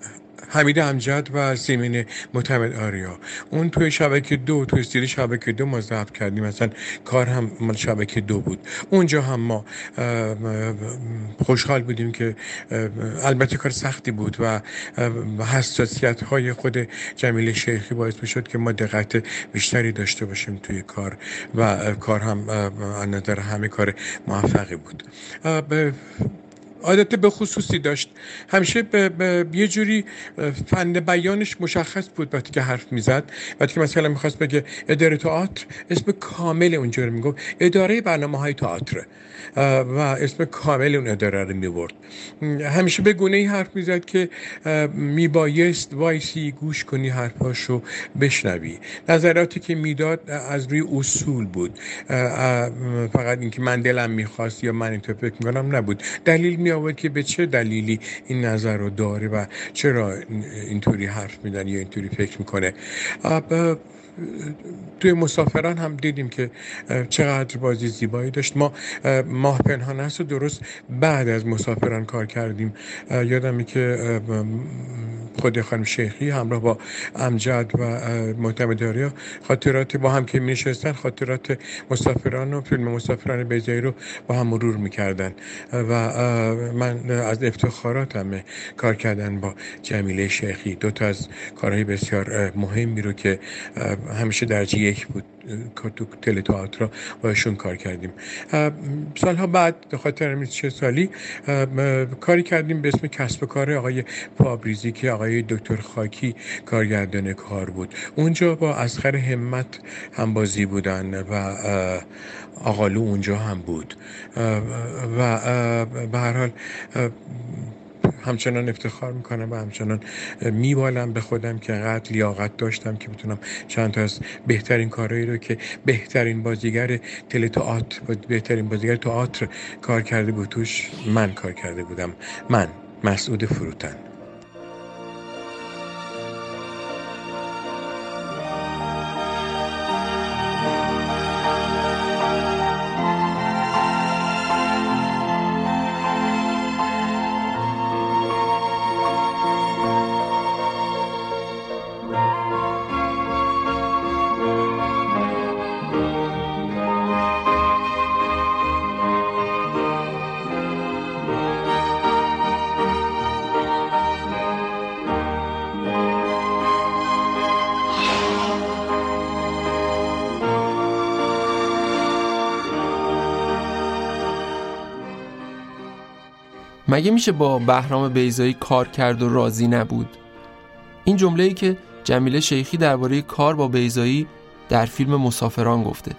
حمید امجد و سیمین متمد آریا. اون توی شبکه دو توی استیل شبکه دو ما ضبط کردیم. مثلا کار هم مال شبکه دو بود. اونجا هم ما خوشحال بودیم که البته کار سختی بود و حساسیت های خود جمیل شیخی باعث می شد که ما دقت بیشتری داشته باشیم توی کار و کار هم نظر همه کار موفقی بود. عادت به خصوصی داشت. همیشه به, یه جوری فن بیانش مشخص بود وقتی که حرف می‌زد. وقتی که مثلا می‌خواست بگه اداره تئاتر اسم کامل اونجا رو می‌گفت. اداره برنامه های تئاتر. و اسم کامل اون اداره رو می‌برد. همیشه به گونه ای حرف می‌زد که میبایست وایسی گوش کنی حرفاشو بشنوی. نظراتی که می‌داد از روی اصول بود. فقط اینکه من دلم می‌خواست یا من اینطور فکر می‌کنم نبود. دلیل می آورد که به چه دلیلی این نظر رو داره و چرا اینطوری حرف میدن یا اینطوری فکر می‌کنه. توی مسافران هم دیدیم که چقدر بازی زیبایی داشت. ما ماه پنهان است و درست بعد از مسافران کار کردیم. یادمی که خود خانم شیخی همراه با امجد و محتمد خاطرات با هم که می خاطرات مسافران و فیلم مسافران بیزایی رو با هم مرور می‌کردن. و من از افتخاراتم کار کردن با جمیله شیخی. دو تا از کارهای بسیار مهمی رو که همیشه درجه یک بود تو تل تئاتر باشون کار کردیم. سالها بعد به خاطر چه سالی کاری کردیم به اسم کسب کار آقای پابریزی که آقای دکتر خاکی کارگردان کار بود. اونجا با اسخر همت هم بازی بودن و آقالو اونجا هم بود. و به هر حال همچنان افتخار می‌کنم و همچنان میبالم به خودم که قد لیاقت داشتم که بتونم چند تا از بهترین کارهایی رو که بهترین بازیگر تله بهترین بازیگر تئاتر کار کرده بود توش من کار کرده بودم. من مسعود فروتن. مگه میشه با بهرام بیزایی کار کرد و راضی نبود؟ این جمله ای که جمیله شیخی درباره کار با بیزایی در فیلم مسافران گفته.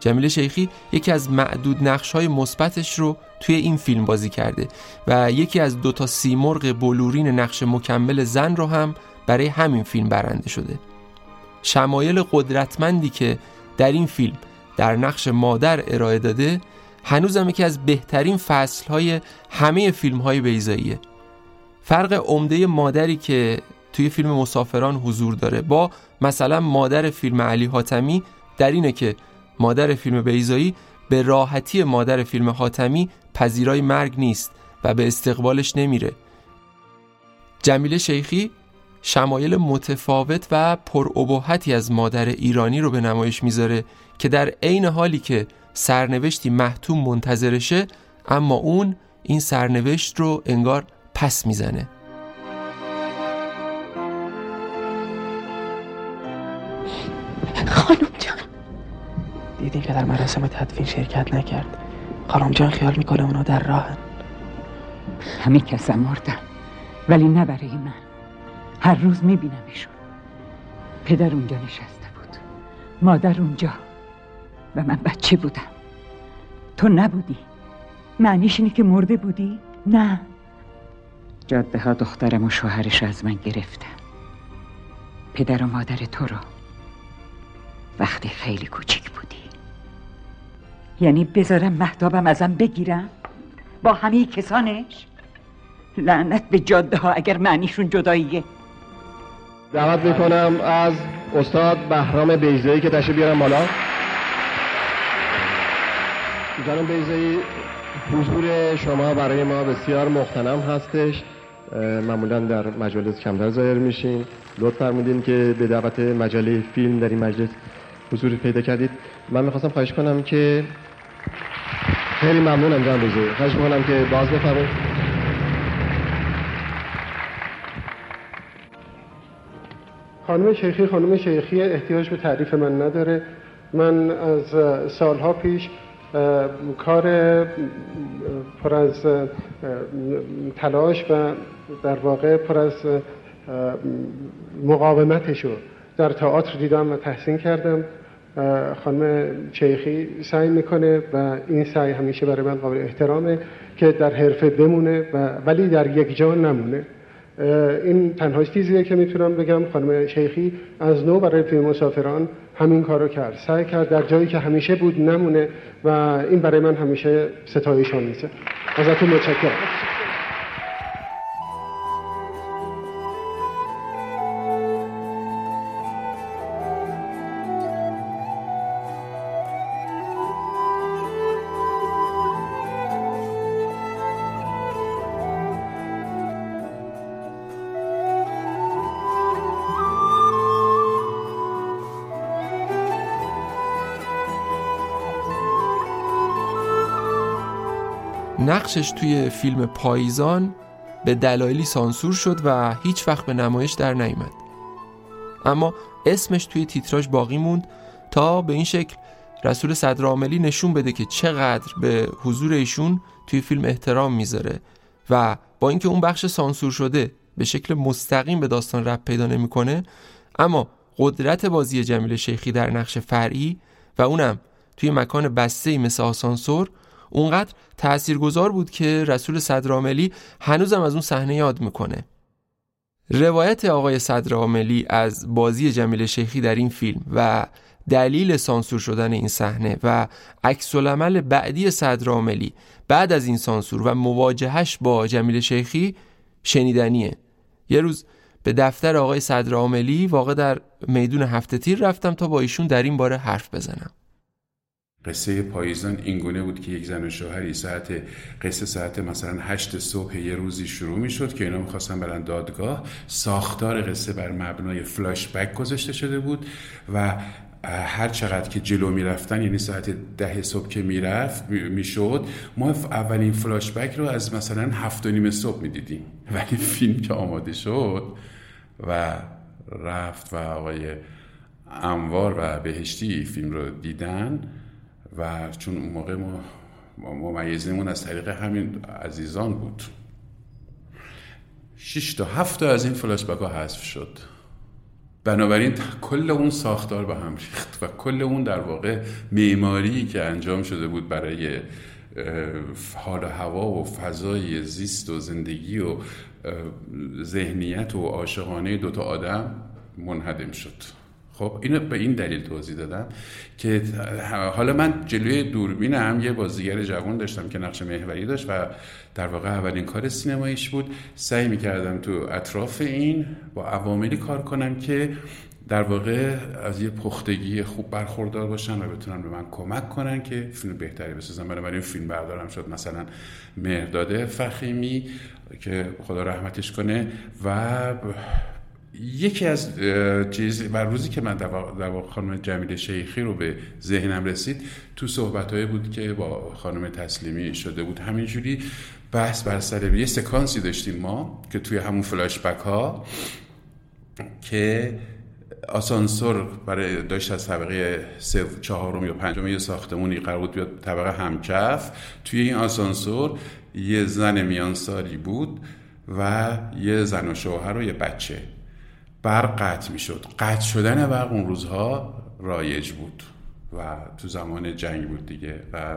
جمیله شیخی یکی از معدود نقش های مثبتش رو توی این فیلم بازی کرده و یکی از دوتا سیمرغ بلورین نقش مکمل زن رو هم برای همین فیلم برنده شده. شمایل قدرتمندی که در این فیلم در نقش مادر ارائه داده هنوزم یکی از بهترین فصل های همه فیلم های بیزاییه فرق عمده مادری که توی فیلم مسافران حضور داره با مثلا مادر فیلم علی حاتمی در اینه که مادر فیلم بیزایی به راحتی مادر فیلم حاتمی پذیرای مرگ نیست و به استقبالش نمیره. جمیله شیخی شمایل متفاوت و پرابهتی از مادر ایرانی رو به نمایش می‌ذاره که در عین حالی که سرنوشتی محتوم منتظرشه اما اون این سرنوشت رو انگار پس می‌زنه. خانم جان. دیدین که در مراسم تدفین شرکت نکرد. خانم جان خیال می‌کنه اونا در راهن همه کس مردن ولی نه برای من. هر روز میبینمشون. پدر اونجا نشسته بود. مادر اونجا. و من بچه بودم. تو نبودی. معنیش اینه که مرده بودی؟ نه. جاده ها دخترم و شوهرش از من گرفتن. پدر و مادر تو رو وقتی خیلی کوچیک بودی. یعنی بذارم مهدابم ازم بگیرم؟ با همه کسانش؟ لعنت به جاده ها اگر معنیشون جداییه. دعوت می‌کنم از استاد بهرام بیزایی که تشریف بیارم بالا. جناب بیزایی حضور شما برای ما بسیار مختنم هستش. معمولا در مجالس کمتر ظاهر میشین لطف فرمودین که به دعوت مجله فیلم در این مجلس حضور پیدا کردید. من می‌خواستم خواهش کنم که خیلی ممنونم جناب بیزایی خواهش می‌کنم که باز بفرمایید. خانم شیخی خانم شیخی احتیاج به تعریف من نداره. من از سالها پیش کار پر از تلاش و در واقع پر از مقاومتشو در تئاتر دیدم و تحسین کردم. خانم چیخی سعی می‌کنه و این سعی همیشه برای من قابل احترامه که در حرفه بمونه و ولی در یک جا نمونه. این تنها چیزیه که می‌تونم بگم. خانم شیخی از نو برای فیلم مسافران همین کارو کرد. سعی کرد در جایی که همیشه بود نمونه و این برای من همیشه ستایشان میشه ازتون متشکرم. نقشش توی فیلم پاییزان به دلایلی سانسور شد و هیچ وقت به نمایش در نیامد. اما اسمش توی تیتراژ باقی موند تا به این شکل رسول صدرعاملی نشون بده که چقدر به حضور ایشون توی فیلم احترام می‌ذاره و با اینکه اون بخش سانسور شده به شکل مستقیم به داستان رب پیدا نمی‌کنه اما قدرت بازی جمیل شیخی در نقش فرعی و اونم توی مکان بسته مثل آسانسور اونقدر تاثیرگذار بود که رسول صدراملی هنوزم از اون صحنه یاد می‌کنه. روایت آقای صدرعاملی از بازی جمیل شیخی در این فیلم و دلیل سانسور شدن این صحنه و عکس العمل بعدی صدرعاملی بعد از این سانسور و مواجهش با جمیل شیخی شنیدنیه. یه روز به دفتر آقای صدرعاملی واقع در میدون هفته تیر رفتم تا با ایشون در این باره حرف بزنم. قصه پاییزان اینگونه بود که یک زن و شوهری ساعت قصه ساعت مثلا هشت صبح یه روزی شروع می شد که اینا می‌خواستن برن دادگاه. ساختار قصه بر مبنای فلاش بک گذاشته شده بود و هر چقدر که جلو می‌رفتن یعنی ساعت ده صبح که می‌رفت می‌شد ما اولین فلاش بک رو از مثلا هفت و نیم صبح می‌دیدیم. ولی فیلم که آماده شد و رفت و آقای انوار و بهشتی فیلم رو دیدن و چون اون موقع ما ممیزیمون از طریق همین عزیزان بود. شش تا هفت تا از این فلاش ها حذف شد. بنابراین کل اون ساختار به هم ریخت و کل اون در واقع معماری که انجام شده بود برای حال هوا و فضای زیست و زندگی و ذهنیت و عاشقانه دوتا آدم منهدم شد. خب اینو به این دلیل توضیح دادم که حالا من جلوی دوربینم یه بازیگر جوان داشتم که نقش محوری داشت و در واقع اولین کار سینماییش بود. سعی می‌کردم تو اطراف این با عواملی کار کنم که در واقع از یه پختگی خوب برخوردار باشن و بتونن به من کمک کنن که فیلم بهتری بسازم. بنابراین فیلم بردارم شد مثلا مهرداد فخیمی که خدا رحمتش کنه و یکی از چیز بر روزی که من در واقع خانم جمیل شیخی رو به ذهنم رسید تو صحبت بود که با خانم تسلیمی شده بود. همینجوری بحث بر سر یه سکانسی داشتیم ما که توی همون فلاش بک ها که آسانسور برای داشت از طبقه چهارم یا پنجم یه ساختمونی قرار بود بیاد طبقه همکف. توی این آسانسور یه زن میانسالی بود و یه زن و شوهر و یه بچه. برق قطع می شد قطع شدن برق اون روزها رایج بود و تو زمان جنگ بود دیگه و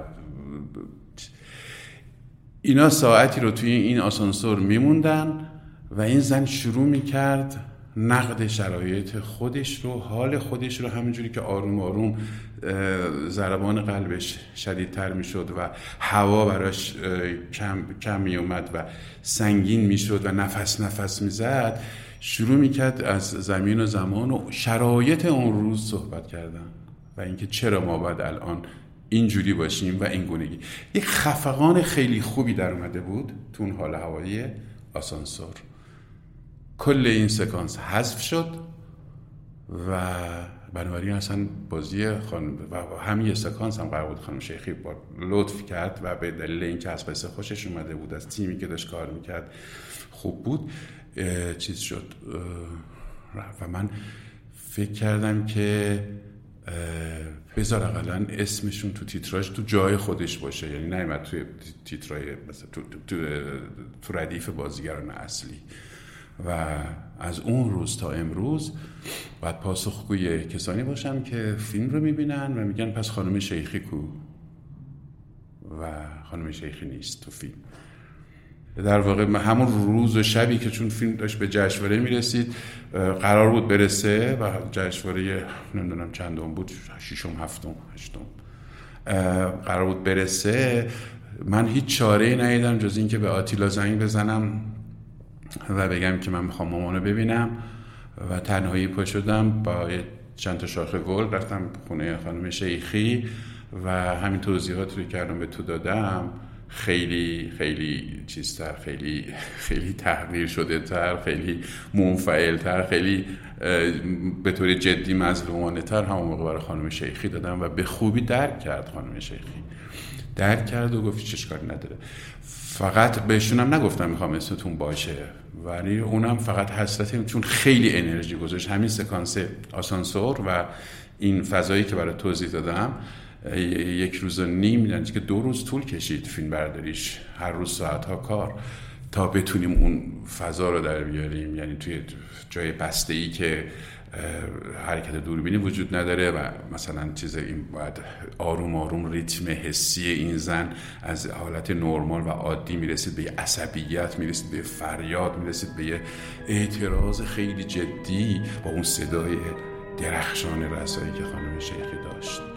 اینا ساعتی رو توی این آسانسور میموندن و این زن شروع می‌کرد نقد شرایط خودش رو حال خودش رو همینجوری که آروم آروم ضربان قلبش شدیدتر می‌شد و هوا براش کم, کم می اومد و سنگین می‌شد و نفس نفس می‌زد. شروع می‌کرد از زمین و زمان و شرایط اون روز صحبت کردن و اینکه چرا ما باید الان اینجوری باشیم و این گونگی. یک خفقان خیلی خوبی در اومده بود تو اون حال هوایی آسانسور. کل این سکانس حذف شد و بنابراین اصلا بازی خانم و همین سکانس هم قرار بود خانم شیخی با لطف کرد و به دلیل اینکه از قصه خوشش اومده بود از تیمی که داشت کار می‌کرد خوب بود چیز شد و من فکر کردم که بذار اقلا اسمشون تو تیتراژ تو جای خودش باشه. یعنی نیمد توی تیترای مثلا تو, تو, تو ردیف بازیگران اصلی. و از اون روز تا امروز باید پاسخگوی کسانی باشم که فیلم رو می‌بینن و میگن پس خانم شیخی کو؟ و خانم شیخی نیست تو فیلم. در واقع همون روز و شبی که چون فیلم داشت به جشنواره می‌رسید قرار بود برسه و جشنواره نمی‌دونم چندم بود ششم هفتم هشتم قرار بود برسه. من هیچ چاره ای ندیدم جز اینکه به آتیلا زنگ بزنم و بگم که من می‌خوام مامانو ببینم و تنهایی پا شدم با چند تا شاخه گل رفتم خونه خانم شیخی و همین توضیحات رو کردم به تو دادم خیلی خیلی چیزتر خیلی خیلی تحقیر شده تر خیلی منفعل تر خیلی به طور جدی مظلومانه تر همون موقع برای خانم شیخی دادم و به خوبی درک کرد خانم شیخی. درک کرد و گفت چش کاری نداره. فقط بهشونم نگفتم می‌خوام اسمتون باشه. ولی اونم فقط حسرت چون خیلی انرژی گذاشت. همین سکانس آسانسور و این فضایی که برای توضیح دادم یک روز و نیم یعنی که دو روز طول کشید فیلم برداریش. هر روز ساعت ها کار. تا بتونیم اون فضا رو در بیاریم. یعنی توی جای بسته ای که حرکت دوربینی وجود نداره و مثلا چیز این باید آروم آروم ریتم حسی این زن از حالت نرمال و عادی می‌رسید به یه عصبیت می‌رسید به فریاد می‌رسید به یه اعتراض خیلی جدی با اون صدای درخشان رسایی که خانم شیخی داشت.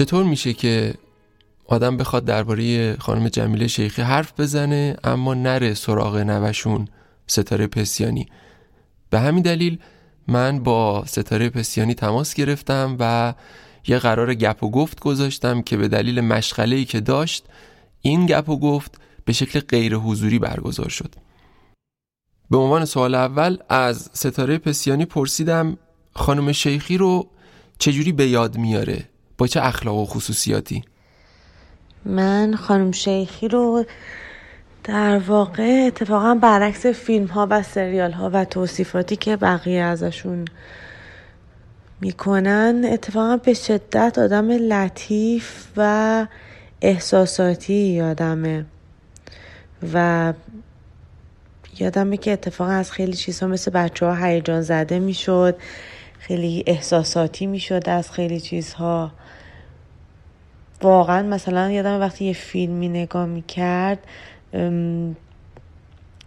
چطور میشه که آدم بخواد درباره خانم جمیله شیخی حرف بزنه اما نره سراغ نوشون ستاره پسیانی؟ به همین دلیل من با ستاره پسیانی تماس گرفتم و یه قرار گپ و گفت گذاشتم که به دلیل مشغله که داشت این گپ و گفت به شکل غیر حضوری برگزار شد. به عنوان سوال اول از ستاره پسیانی پرسیدم خانم شیخی رو چجوری به یاد میاره؟ با چه اخلاق و خصوصیاتی؟ من خانم شیخی رو در واقع اتفاقا برعکس فیلم ها و سریال ها و توصیفاتی که بقیه ازشون می‌کنن اتفاقا به شدت آدم لطیف و احساساتی یادمه و یادمه که اتفاقا از خیلی چیزها مثل بچه ها هیجان زده می‌شد خیلی احساساتی می‌شد از خیلی چیزها. واقعا مثلا یادم وقتی یه فیلمی نگاه می‌کرد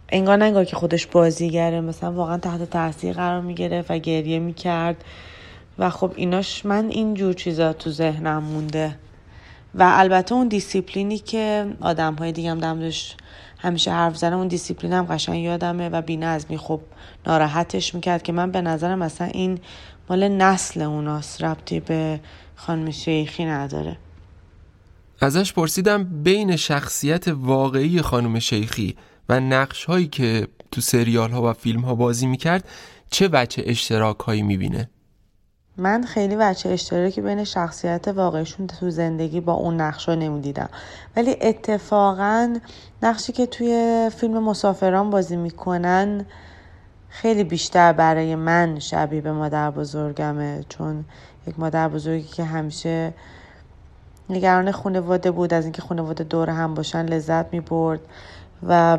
انگار نگاه که خودش بازیگره مثلا واقعا تحت تاثیر قرار می‌گرفت و گریه می‌کرد. و خب ایناش من اینجور چیزا تو ذهنم مونده. و البته اون دیسیپلینی که آدم های دیگه هم دمش همیشه حرف زنم اون دیسیپلین هم قشنگ یادمه و بی نظمی خب ناراحتش می‌کرد که من به نظرم مثلا این مال نسل اوناست ربطی به خانم شیخی نداره. ازش پرسیدم بین شخصیت واقعی خانم شیخی و نقش هایی که تو سریال ها و فیلم ها بازی می‌کرد چه وجه اشتراک هایی می‌بینه؟ من خیلی وجه اشتراکی بین شخصیت واقعیشون تو زندگی با اون نقش ها نمی‌دیدم ولی اتفاقا نقشی که توی فیلم مسافران بازی می‌کنن خیلی بیشتر برای من شبیه به مادر بزرگمه چون یک مادر بزرگی که همیشه نگران خانواده بود از اینکه خانواده دور هم باشن لذت می برد و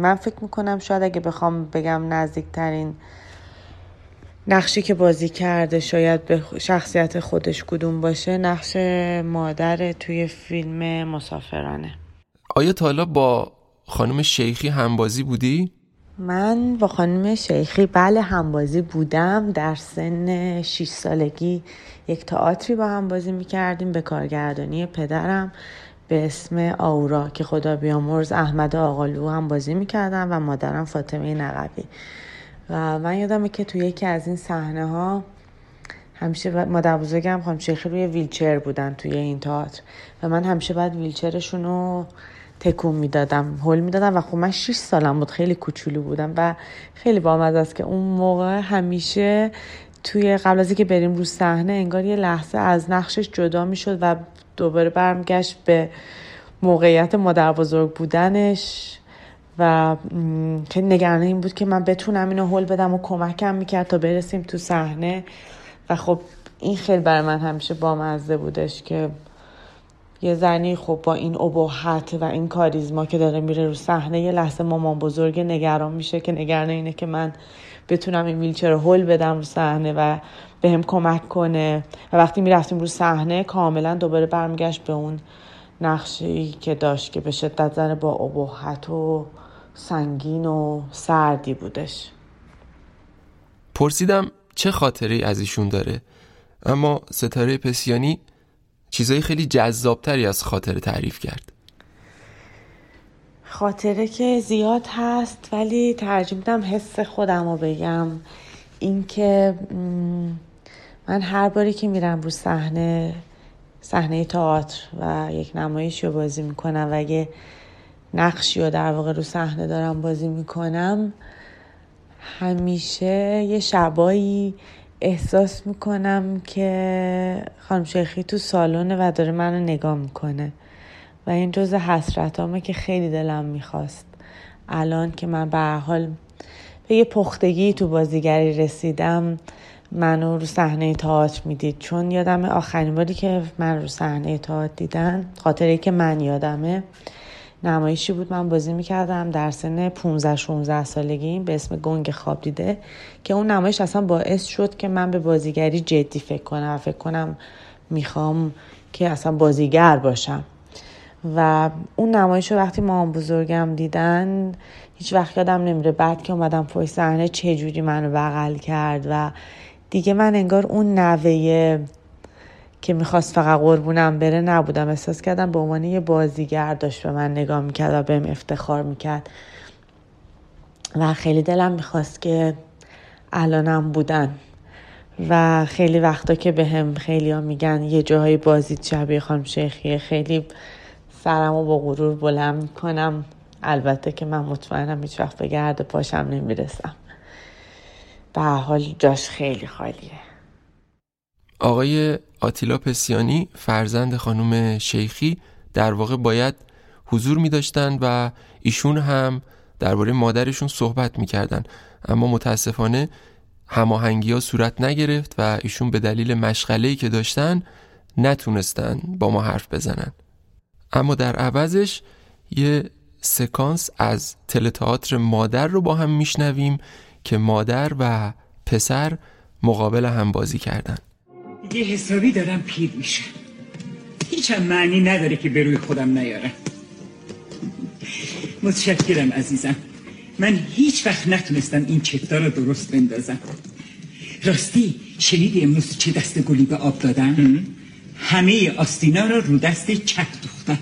من فکر می‌کنم شاید اگه بخوام بگم نزدیکترین نقشی که بازی کرده شاید به شخصیت خودش کدوم باشه نقش مادر توی فیلم مسافرانه آیا تالا با خانم شیخی همبازی بودی؟ من با خانم شیخی بله همبازی بودم در سن 6 سالگی یک تئاتری با هم بازی می‌کردیم به کارگردانی پدرم به اسم آورا که خدا بیامرز احمد آقالو هم بازی می‌کردم و مادرم فاطمه نقبی و من یادمه که توی یکی از این صحنه ها همیشه مادر بزرگم خانم شیخی روی ویلچر بودن توی این تئاتر و من همیشه بعد ویلچرشون رو تکون می‌دادم هول می‌دادم و خب من 6 سالم بود خیلی کوچولو بودم و خیلی بامزه است که اون موقع همیشه توی قبل از اینکه بریم رو صحنه انگار یه لحظه از نقشش جدا می‌شد و دوباره برمیگشت به موقعیت مادر بزرگ بودنش و خیلی نگرانه این بود که من بتونم اینو هول بدم و کمکم می‌کرد تا برسیم تو صحنه. و خب این خیلی برای من همیشه بامزه بودش که یه زنی خب با این ابهت و این کاریزما که داره میره رو صحنه یه لحظه مامان بزرگ نگران میشه که نگران اینه که من بتونم این ویلچر رو هل بدم رو صحنه و به هم کمک کنه. و وقتی می‌رفتیم رو صحنه کاملا دوباره برمیگشت به اون نقشی که داشت که به شدت زن با ابهت و سنگین و سردی بودش. پرسیدم چه خاطری از ایشون داره؟ اما ستاره پسیانی چیزای خیلی جذابتری از خاطر تعریف کرد. خاطره که زیاد هست ولی ترجیح میدم حس خودم رو بگم. اینکه من هر باری که میرم رو صحنه صحنه تئاتر و یک نمایش رو بازی می‌کنم و یه نقشی رو در واقع رو صحنه دارم بازی می‌کنم همیشه یه شبایی احساس می‌کنم که خانم شیخی تو سالونه و داره منو نگاه می‌کنه. و این جز حسرتامه که خیلی دلم می‌خواست. الان که من به حال به یه پختگی تو بازیگری رسیدم منو رو صحنه تئاتر می‌دید. چون یادم آخرین باری که من رو صحنه تئاتر دیدن خاطره که من یادمه نمایشی بود. من بازی می‌کردم در سن 15 16 سالگی. به اسم گنگ خواب دیده. که اون نمایش اصلا باعث شد که من به بازیگری جدی فکر کنم. و فکر کنم می‌خوام که اصلا بازیگر باشم. و اون نمایش رو وقتی مامان بزرگم دیدن هیچ وقت یادم نمیره بعد که اومدم پشت صحنه چه جوری منو بغل کرد و دیگه من انگار اون نوه که می‌خواست فقط قربونم بره نبودم. احساس کردم به عنوان یه بازیگر داشت به من نگاه می‌کرد و بهم افتخار می‌کرد. و خیلی دلم می‌خواست که الانم بودن. و خیلی وقتا که به هم خیلی ها میگن یه جاهای بازی شبیه خانم شیخیه خیلی سرم رو با غرور بلند می‌کنم. البته که من مطمئنم هیچ وقت به گرد پاشم نمی‌رسم. به حال جاش خیلی خالیه. آقای آتیلا پسیانی فرزند خانم شیخی در واقع باید حضور می داشتن و ایشون هم درباره مادرشون صحبت می کردن. اما متاسفانه هماهنگی ها صورت نگرفت و ایشون به دلیل مشغله که داشتن نتونستن با ما حرف بزنن اما در عوضش یه سکانس از تلتئاتر مادر رو با هم میشنویم که مادر و پسر مقابل هم بازی کردن دیگه حسابی دارم پیر میشم هیچ هم معنی نداره که به روی خودم نیارم. متشکرم عزیزم. من هیچ وقت نتونستم این چکتا رو درست بندازم. راستی شنیدی امروز چه دست گلی به آب دادن؟ همه آستینا رو رو دست چپ دوختن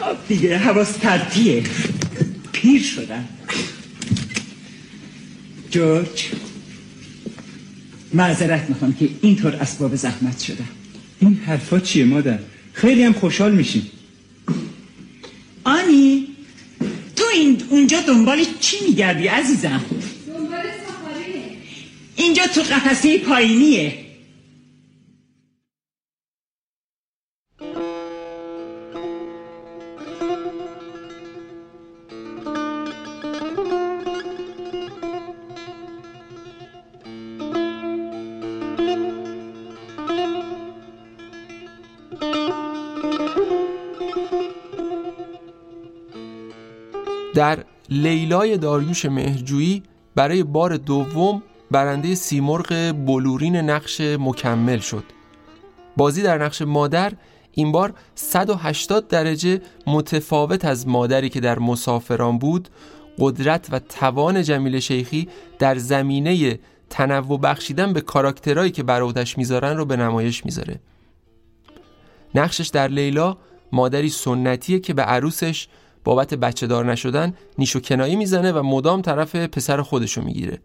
خب دیگه حواس پرتیه پیر شدم. جورج. معذرت می‌خوام که اینطور اسباب زحمت شدم. این حرفا چیه مادر؟ خیلی هم خوشحال میشیم. آنی تو این اونجا دنبال چی میگردی عزیزم؟ دنبال سفاره اینجا تو قفسه پایینیه. در لیلای داریوش مهرجویی برای بار دوم برنده سیمرغ بلورین نقش مکمل شد. بازی در نقش مادر این بار 180 درجه متفاوت از مادری که در مسافران بود قدرت و توان جمیل شیخی در زمینه تنوع بخشیدن به کاراکترهایی که بر عهده‌اش می‌ذارن رو به نمایش می‌ذاره. نقشش در لیلا مادری سنتیه که به عروسش بابت بچه دار نشدن نیش و کنایی می‌زنه و مدام طرف پسر خودشو می‌گیره.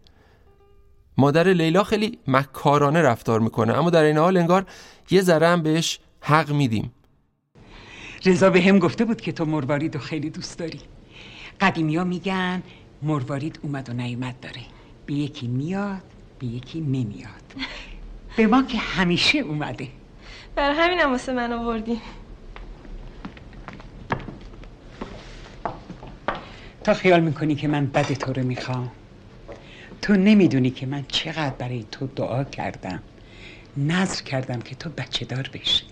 مادر لیلا خیلی مکارانه رفتار می‌کنه اما در این حال انگار یه ذره هم بهش حق میدیم. رضا به هم گفته بود که تو مروارید رو خیلی دوست داری. قدیمی ها میگن مروارید اومد و نیومد داره. به یکی میاد به یکی نمیاد. به ما که همیشه اومده. برای همینم واسه من آوردی. تا خیال می‌کنی که من بد تو رو می‌خوام؟ تو نمی‌دونی که من چقدر برای تو دعا کردم نظر کردم که تو بچه دار بشی.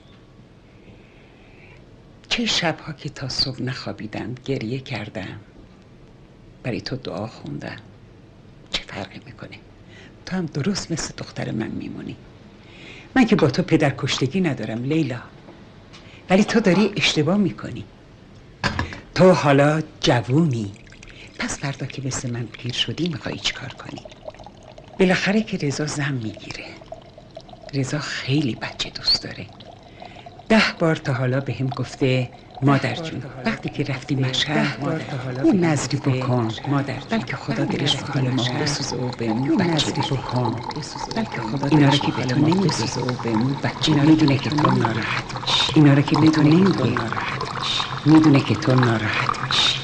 چه شبها که تا صبح نخوابیدم گریه کردم. برای تو دعا خوندم. چه فرقی می‌کنه؟ تو هم درست مثل دختر من میمونی. من که با تو پدر کشتگی ندارم لیلا. ولی تو داری اشتباه می‌کنی. تو حالا جوونی. پس فردا که مثل من پیر شدی میخوایی چیکار کنی؟ بالاخره که رضا زن می‌گیره. رضا خیلی بچه دوست داره. ده بار تا حالا به هم گفته مادر جون وقتی که رفتی مشهد یه نظری بکن. مادر بلکه خدا دلش به حال ما بسوزه و بهمون بچه بکن. بلکه خدا اینا رو که به تو نمیگه و بهمون بچه می‌دونه که تو ناراحت میشی اینا رو که به تو نمیگه می‌دونه که تو ناراحت میشی.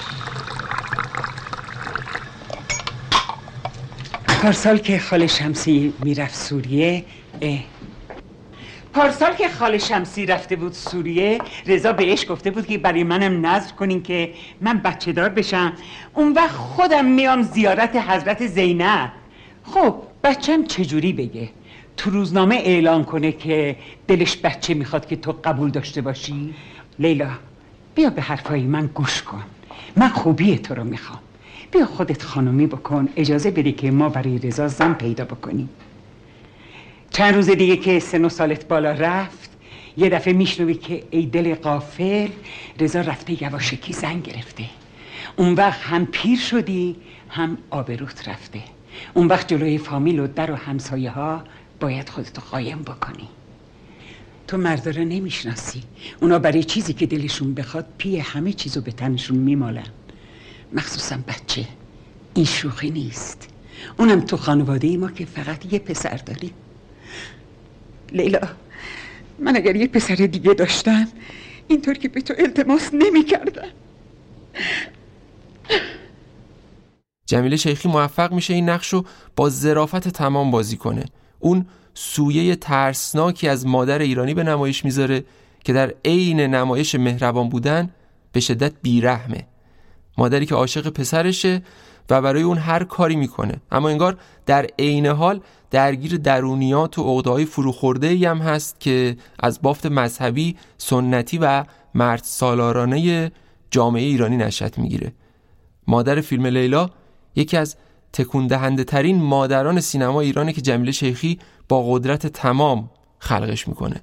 پارسال که خاله شمسی می‌رفت سوریه پارسال که خاله شمسی رفته بود سوریه رضا بهش گفته بود که برای منم نظر کنین که من بچه دار بشم. اون وقت خودم میام زیارت حضرت زینب. خب بچم چجوری بگه؟ تو روزنامه اعلان کنه که دلش بچه می‌خواد که تو قبول داشته باشی؟ لیلا بیا به حرفای من گوش کن. من خوبی تو رو می‌خوام. بیا خودت خانومی بکن. اجازه بده که ما برای رضا زن پیدا بکنیم. چند روز دیگه که سن و سالت بالا رفت یه دفعه میشنوی که ای دل قافل رضا رفته یواشکی زن گرفته. اون وقت هم پیر شدی هم آبروت رفته. اون وقت جلوی فامیل و در و همسایه ها باید خودتو قایم بکنی. تو مردا نمی‌شناسی. اونا برای چیزی که دلشون بخواد پی همه چیزو به تنشون میمالن. مخصوصا بچه. این شوخی نیست. اونم تو خانواده ما که فقط یه پسر داریم. لیلا من اگر یه پسر دیگه داشتم اینطور که به تو التماس نمی کردم جمیله شیخی موفق میشه این نقش رو با ظرافت تمام بازی کنه. اون سویه ترسناکی از مادر ایرانی به نمایش می‌ذاره که در عین نمایش مهربان بودن به شدت بیرحمه. مادری که عاشق پسرشه و برای اون هر کاری می‌کنه. اما انگار در عین حال درگیر درونیات و عقده‌های فروخورده هم هست که از بافت مذهبی سنتی و مرد سالارانه جامعه ایرانی نشأت می‌گیره. مادر فیلم لیلا یکی از تکون دهنده ترین مادران سینما ایرانه که جمیله شیخی با قدرت تمام خلقش می‌کنه.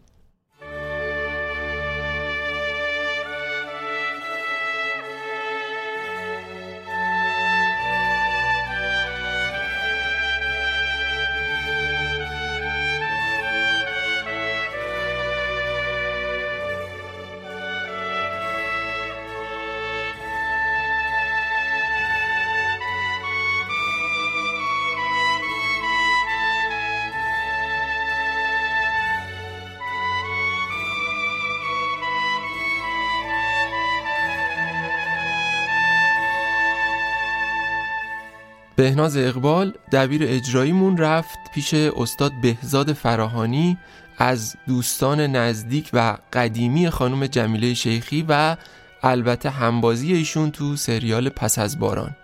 بهناز اقبال دبیر اجراییمون رفت پیش استاد بهزاد فراهانی از دوستان نزدیک و قدیمی خانم جمیله شیخی و البته همبازی ایشون تو سریال پس از باران.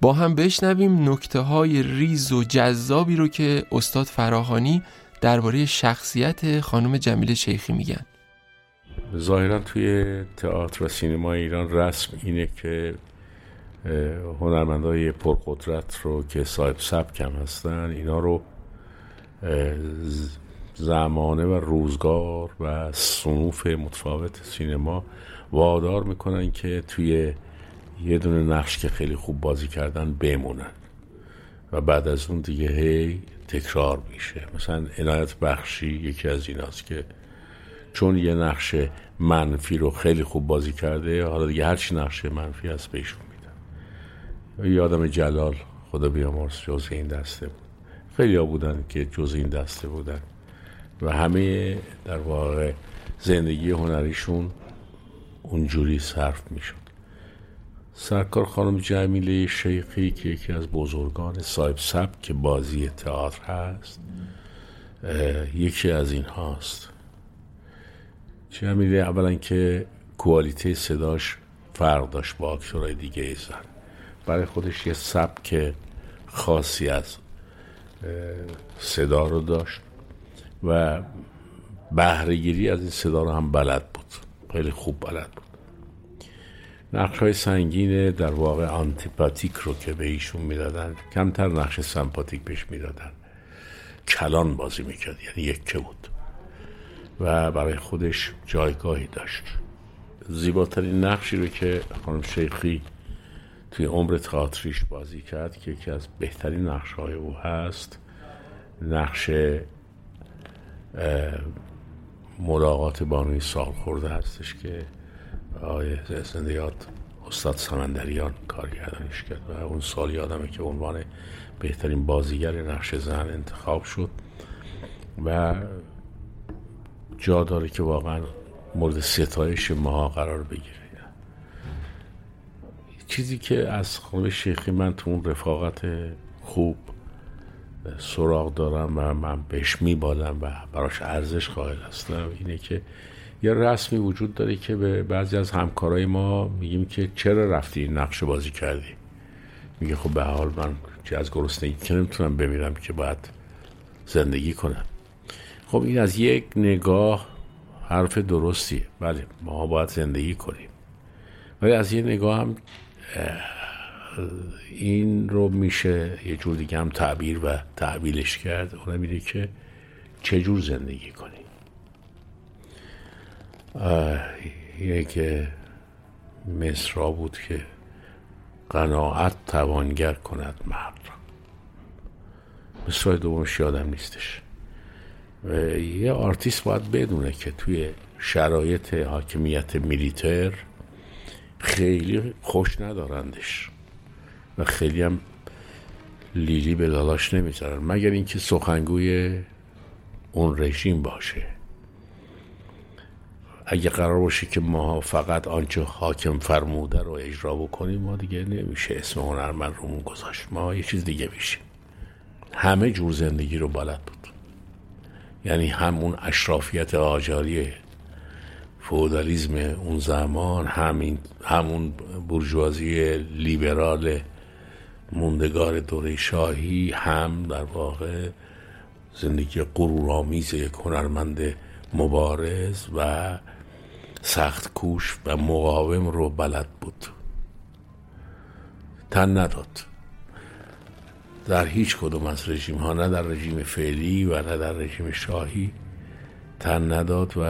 با هم بشنویم نکته های ریز و جذابی رو که استاد فراهانی درباره شخصیت خانم جمیله شیخی میگن. ظاهرا توی تئاتر و سینما ایران رسم اینه که هنرمندای پرقدرت رو که صاحب سبک هم هستن اینا رو زمانه و روزگار و صنوف متفاوت سینما وادار می‌کنن که توی یه دونه نقش که خیلی خوب بازی کردن بمونن. و بعد از اون دیگه هی تکرار میشه. مثلا عنایت بخشی یکی از ایناست که چون یه نقش منفی رو خیلی خوب بازی کرده حالا دیگه هرچی نقش منفی هست بهشون یادم جلال خدا بیامرز جز این دسته بود. خیلی ها بودن که جز این دسته بودن. و همه در واقع زندگی هنریشون اونجوری صرف می‌شد. سرکار خانم جمیله شیخی که یکی از بزرگان صاحب سبک بازی تئاتر هست یکی از این هاست جمیله اولا که کوالیته صداش فرق داشت با اکتورهای دیگه زن. برای خودش یه سبک خاصی از صدا رو داشت و بهرهگیری از این صدا رو هم بلد بود. خیلی خوب بلد بود. نقش های سنگین در واقع آنتیپاتیک رو که به ایشون می‌دادن کمتر نقش سمپاتیک بهش می‌دادن. کلان بازی می‌کرد یعنی یکه بود. و برای خودش جایگاهی داشت. زیباترین نقشی رو که خانم شیخی توی عمر تئاتریش بازی کرد که یکی از بهترین نقش های او هست. نقش ملاقات بانوی سال خورده هستش که آقای زنده یاد استاد سمندریان کارگردانیش کرد و اون سال یادمه که عنوان بهترین بازیگر نقش زن انتخاب شد و جا داره که واقعا مورد ستایش ما قرار بگیره. چیزی که از خانم شیخی من تو اون رفاقت خوب سراغ دارم و من بهش میبالم و براش ارزش قائل هستم اینه که یه رسمی وجود داره که به بعضی از همکارای ما میگیم که چرا رفتی نقش بازی کردی؟ میگه خب به حال من چه از گرسنگی که نمی‌تونم بمیرم که باید زندگی کنم. خب این از یک نگاه حرف درستیه. بله ما باید زندگی کنیم. ولی از یه نگاه هم این رو میشه یه جور دیگه هم تعبیر و تعبیلش کرد. اونم میده که چجور زندگی کنی یک مصرا بود که قناعت توانگر کند مرد را. مصرای دومش یادم نیستش. یه آرتیست باید بدونه که توی شرایط حاکمیت میلیتر خیلی خوش ندارندش. و خیلی هم لیلی به لالاش نمی‌ذارن مگر اینکه سخنگوی اون رژیم باشه. اگه قرار باشه که ما فقط آنچه حاکم فرموده رو اجرا بکنیم ما دیگه نمیشه اسم هنرمند رو گذاشت. ما یه چیز دیگه میشیم همه جور زندگی رو بلد بود. یعنی همون اشرافیت آجاری فودالیزم اون زمان همین همون برجوازی لیبرال موندگار دوره شاهی هم در واقع زندگی غرورآمیز یک هنرمند مبارز و سخت کوش و مقاوم رو بلد بود. تن نداد. در هیچ کدوم از رژیم ها نه در رژیم فعلی و نه در رژیم شاهی تن نداد و,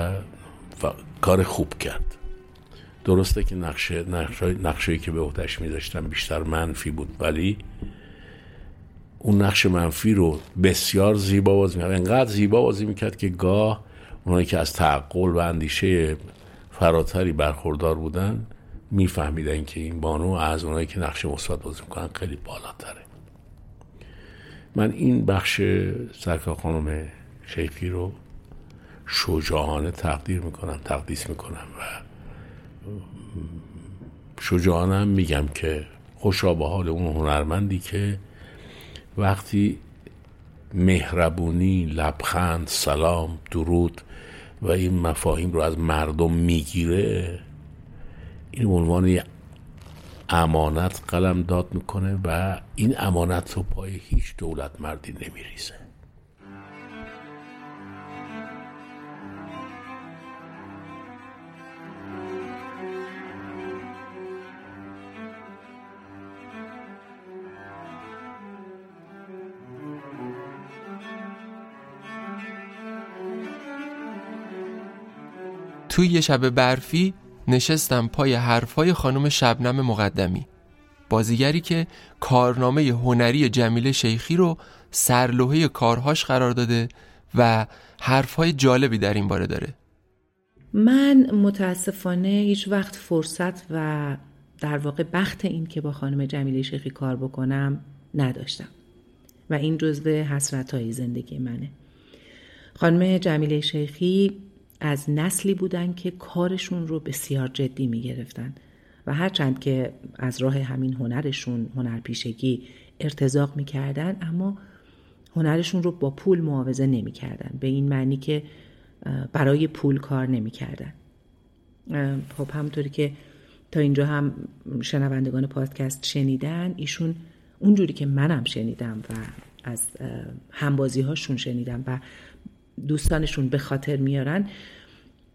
و کار خوب کرد. درسته که نقشه نقشه که به عهدهش میذاشتن بیشتر منفی بود ولی اون نقش منفی رو بسیار زیبا بازی می‌کرد. انقدر زیبا بازی می‌کرد که گاه اونایی که از تعقل و اندیشه فراتری برخوردار بودن میفهمیدن که این بانو از اونایی که نقش مثبت بازی می‌کنن خیلی بالاتره. من این بخش سرکار خانم شیخی رو شجاعانه تقدیر می‌کنم تقدیس می‌کنم و شجاعانه میگم که خوشا به حال اون هنرمندی که وقتی مهربونی لبخند سلام درود و این مفاهیم رو از مردم می‌گیره این عنوان امانت قلم داد می‌کنه و این امانت رو پای هیچ دولت مردی نمیریزه. توی یه شب برفی نشستم پای حرفای خانم شبنم مقدمی. بازیگری که کارنامه هنری جمیل شیخی رو سرلوحه کارهاش قرار داده و حرفهای جالبی در این باره داره. من متاسفانه هیچ وقت فرصت و در واقع بخت این که با خانم جمیله شیخی کار بکنم نداشتم. و این جزو حسرت های زندگی منه. خانم جمیله شیخی از نسلی بودن که کارشون رو بسیار جدی می گرفتن و هرچند که از راه همین هنرشون هنرپیشگی ارتزاق می کردن اما هنرشون رو با پول معاوضه نمی کردن به این معنی که برای پول کار نمی کردن خب همونطوری که تا اینجا هم شنوندگان پادکست شنیدن ایشون اونجوری که منم شنیدم و از همبازی هاشون شنیدم و دوستانشون به خاطر میارن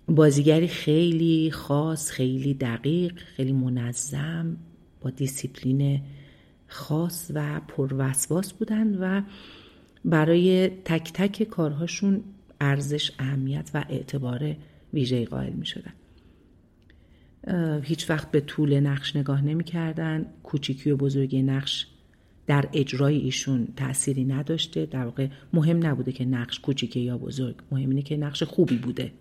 بازیگری خیلی خاص خیلی دقیق خیلی منظم با دیسیپلین خاص و پروسواس بودن و برای تک تک کارهاشون ارزش اهمیت و اعتبار ویژه قائل می شدن. هیچ وقت به طول نقش نگاه نمی کردن. کوچیکی و بزرگی نقش در اجرای ایشون تأثیری نداشته در واقع مهم نبوده که نقش کوچیکه یا بزرگ مهم اینه که نقش خوبی بوده.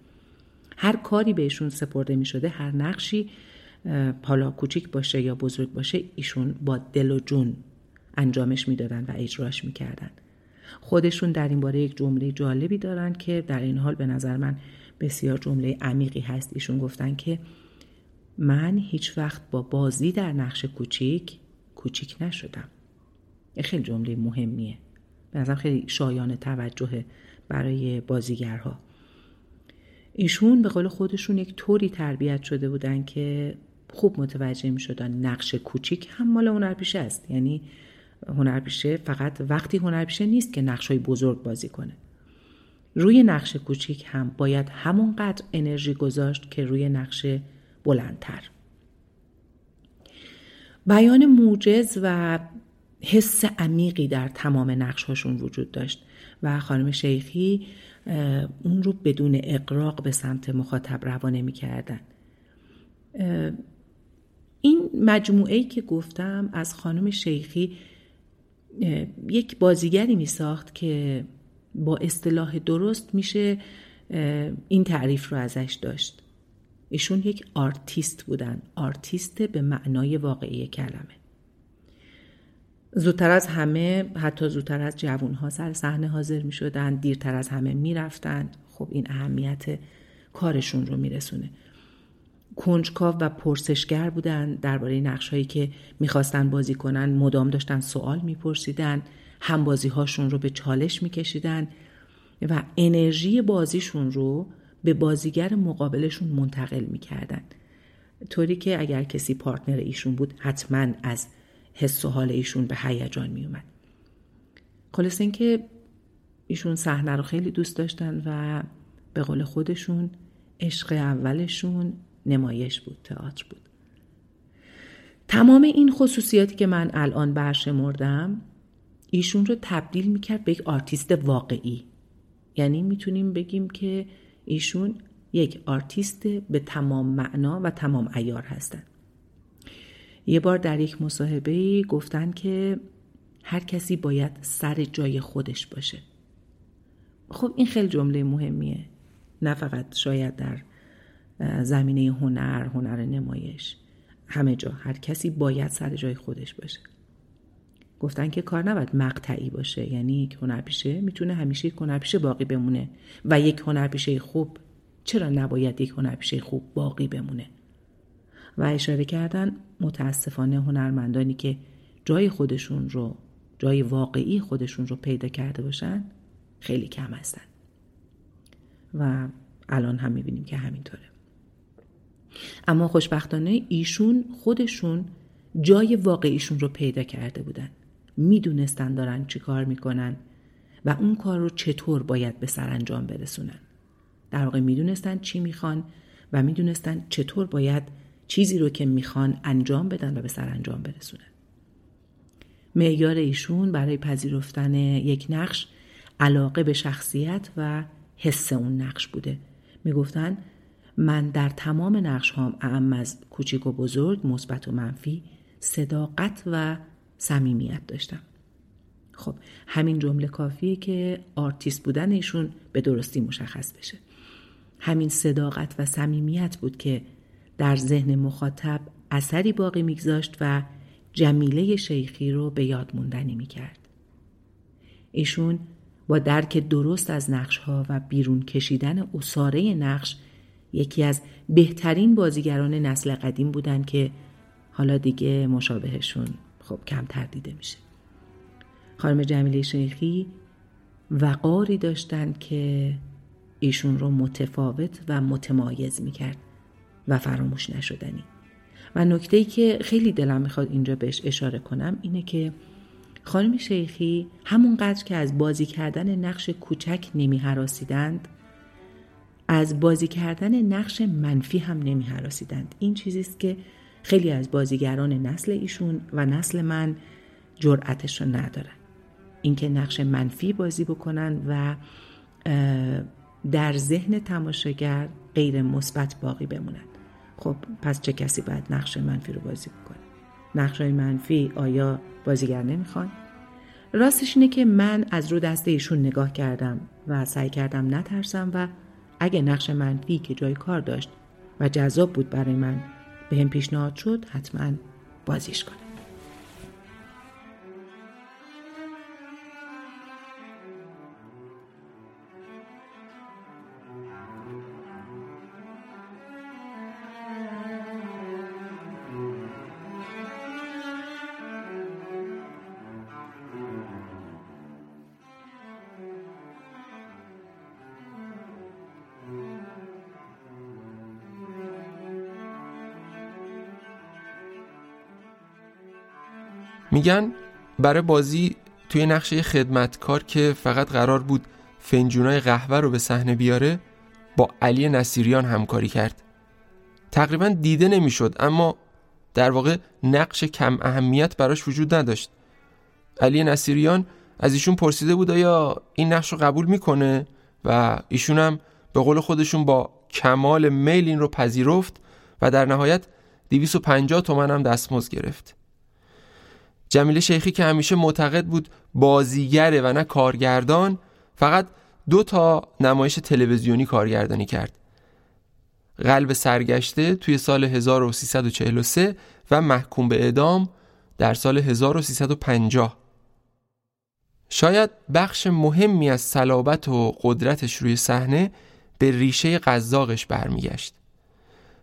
هر کاری بهشون سپرده می شده هر نقشی حالا کوچیک باشه یا بزرگ باشه ایشون با دل و جون انجامش می‌دادن و اجراش می‌کردن. خودشون در این باره یک جمله جالبی دارن که در این حال به نظر من بسیار جمله عمیقی هست. ایشون گفتن که من هیچ وقت با بازی در نقش کوچیک کوچیک نشدم. خیلی جمله مهمیه. به نظرم خیلی شایان توجه برای بازیگرها. ایشون به قول خودشون یک طوری تربیت شده بودن که خوب متوجه می شدن نقش کوچیک هم مال هنرپیشه است. یعنی هنرپیشه فقط وقتی هنرپیشه نیست که نقش های بزرگ بازی کنه. روی نقش کوچیک هم باید همونقدر انرژی گذاشت که روی نقش بلندتر. بیان موجز و حس عمیقی در تمام نقش هاشون وجود داشت و خانم شیخی اون رو بدون اقراق به سمت مخاطب روانه می کردن. این مجموعه که گفتم از خانم شیخی یک بازیگری می ساخت که با اصطلاح درست میشه این تعریف رو ازش داشت. ایشون یک آرتیست بودن. آرتیست به معنای واقعی کلمه. زودتر از همه حتی زودتر از جوانها سر صحنه حاضر می شدن دیرتر از همه می رفتن خب این اهمیت کارشون رو میرسونه. کنجکاو و پرسشگر بودن درباره نقش هایی که می‌خواستن بازی کنن. مدام داشتن سوال میپرسیدن. هم بازی هاشون رو به چالش میکشیدن و انرژی بازیشون رو به بازیگر مقابلشون منتقل می‌کردن. طوری که اگر کسی پارتنر ایشون بود حتما از حس و حال ایشون به هیجان میومد خلاص اینکه ایشون صحنه رو خیلی دوست داشتن و به قول خودشون عشق اولشون نمایش بود تئاتر بود. تمام این خصوصیاتی که من الان برشمردم ایشون رو تبدیل می‌کرد به یک آرتیست واقعی. یعنی می‌تونیم بگیم که ایشون یک آرتیست به تمام معنا و تمام عیار هستن. یه بار در یک مصاحبه گفتن که هر کسی باید سر جای خودش باشه. خب این خیلی جمله مهمیه. نه فقط شاید در زمینه هنر هنر نمایش. همه جا هر کسی باید سر جای خودش باشه. گفتن که کار نباید مقطعی باشه. یعنی یک هنرپیشه می‌تونه همیشه یک هنرپیشه باقی بمونه. و یک هنرپیشه خوب چرا نباید یک هنرپیشه خوب باقی بمونه؟ و اشاره کردن متاسفانه هنرمندانی که جای خودشون رو جای واقعی خودشون رو پیدا کرده باشن خیلی کم هستن. و الان هم می‌بینیم که همینطوره. اما خوشبختانه ایشون خودشون جای واقعیشون رو پیدا کرده بودن. می‌دونستن دارن چی کار می‌کنن و اون کار رو چطور باید به سرانجام برسونن. در واقع می‌دونستن چی می‌خوان و می‌دونستن چطور باید چیزی رو که می‌خوان انجام بدن و به سرانجام برسونن. معیار ایشون برای پذیرفتن یک نقش علاقه به شخصیت و حس اون نقش بوده. می‌گفتن من در تمام نقش هام اعم از کوچیک و بزرگ مثبت و منفی صداقت و صمیمیت داشتم. خب همین جمله کافیه که آرتیست بودن ایشون به درستی مشخص بشه. همین صداقت و صمیمیت بود که در ذهن مخاطب اثری باقی میگذاشت و جمیله شیخی رو به یاد موندنی می‌کرد. ایشون با درک درست از نقش ها و بیرون کشیدن اصاره نقش یکی از بهترین بازیگران نسل قدیم بودن که حالا دیگه مشابهشون خب کمتر دیده میشه. خانم جمیله شیخی وقاری داشتن که ایشون رو متفاوت و متمایز می‌کرد. و فراموش نشدنی. و نکته که خیلی دلم می‌خواد اینجا بهش اشاره کنم اینه که خانم شیخی همونقدر که از بازی کردن نقش کوچک نمی از بازی کردن نقش منفی هم نمی حراسیدند این چیزی است که خیلی از بازیگران نسل ایشون و نسل من جرأتش رو ندارن. اینکه نقش منفی بازی بکنن و در ذهن تماشاگر غیر مثبت باقی بمونن. خب پس چه کسی باید نقش منفی رو بازی بکنه؟ نقش منفی آیا بازیگر نمی‌خوان؟ راستش اینه که من از رو دست ایشون نگاه کردم و سعی کردم نترسم و اگه نقش منفی که جای کار داشت و جذاب بود برای من به هم پیشنهاد شد حتما بازیش کنم. میگن برای بازی توی نقشه خدمتکار که فقط قرار بود فنجونای قهوه رو به صحنه بیاره با علی نصیریان همکاری کرد. تقریبا دیده نمی‌شد اما در واقع نقش کم اهمیت براش وجود نداشت. علی نصیریان از ایشون پرسیده بود آیا این نقش رو قبول می‌کنه و ایشون هم به قول خودشون با کمال میل این رو پذیرفت و در نهایت 250 تومن هم دستمزد گرفت. جمیله شیخی که همیشه معتقد بود بازیگره و نه کارگردان فقط دو تا نمایش تلویزیونی کارگردانی کرد. قلب سرگشته توی سال 1343 و محکوم به اعدام در سال 1350 شاید بخش مهمی از صلابت و قدرتش روی صحنه به ریشه قزاقش برمیگشت.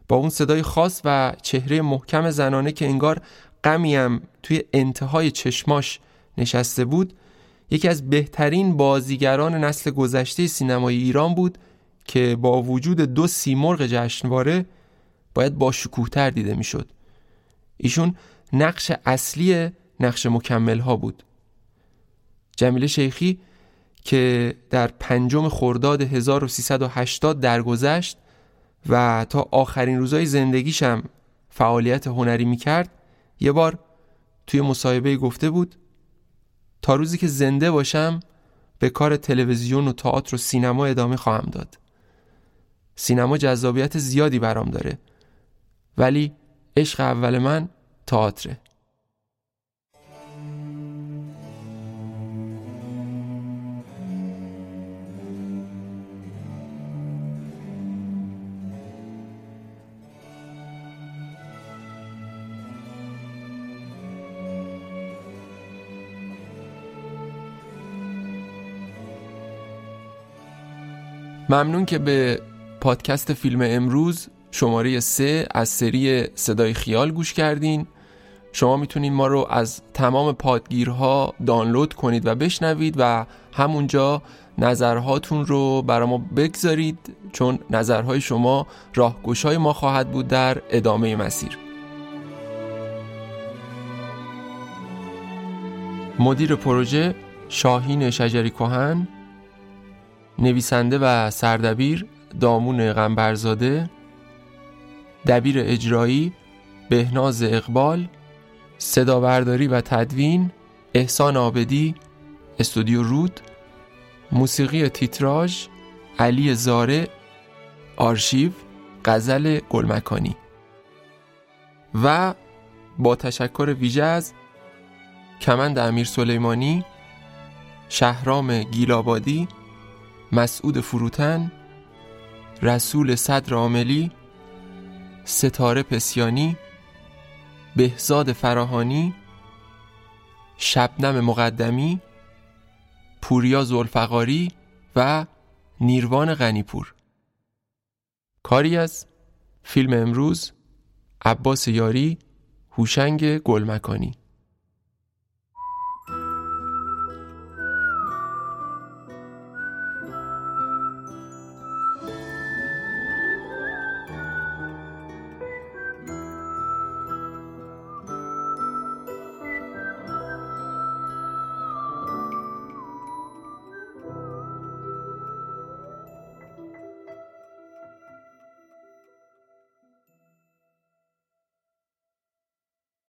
با اون صدای خاص و چهره محکم زنانه که انگار غمیم توی انتهای چشماش نشسته بود یکی از بهترین بازیگران نسل گذشته سینمای ایران بود که با وجود دو سیمرغ جشنواره باید با شکوهتر دیده می‌شد. ایشون نقش اصلی نقش مکمل ها بود جمیله شیخی که در پنجم خرداد 1380 درگذشت و تا آخرین روزای زندگیشم فعالیت هنری می‌کرد یه بار توی مصاحبه گفته بود تا روزی که زنده باشم به کار تلویزیون و تئاتر و سینما ادامه خواهم داد. سینما جذابیت زیادی برام داره ولی عشق اول من تئاتره. ممنون که به پادکست فیلم امروز شماره سه از سری صدای خیال گوش کردین. شما می‌تونید ما رو از تمام پادگیرها دانلود کنید و بشنوید و همونجا نظرهاتون رو برای ما بگذارید چون نظرهای شما راهگوشای ما خواهد بود در ادامه مسیر. مدیر پروژه شاهین شجری کهن نویسنده و سردبیر دامون غنبرزاده دبیر اجرایی بهناز اقبال صدابرداری و تدوین احسان آبدی استودیو رود موسیقی تیتراژ علی زاره آرشیو غزل گلمکانی و با تشکر ویژه از کمند امیر سلیمانی شهرام گیلابادی مسعود فروتن رسول صدر عاملی ستاره پسیانی بهزاد فراهانی شبنم مقدمی پوریا زلفقاری و نیروان غنیپور. کاری از فیلم امروز عباس یاری هوشنگ گلمکانی.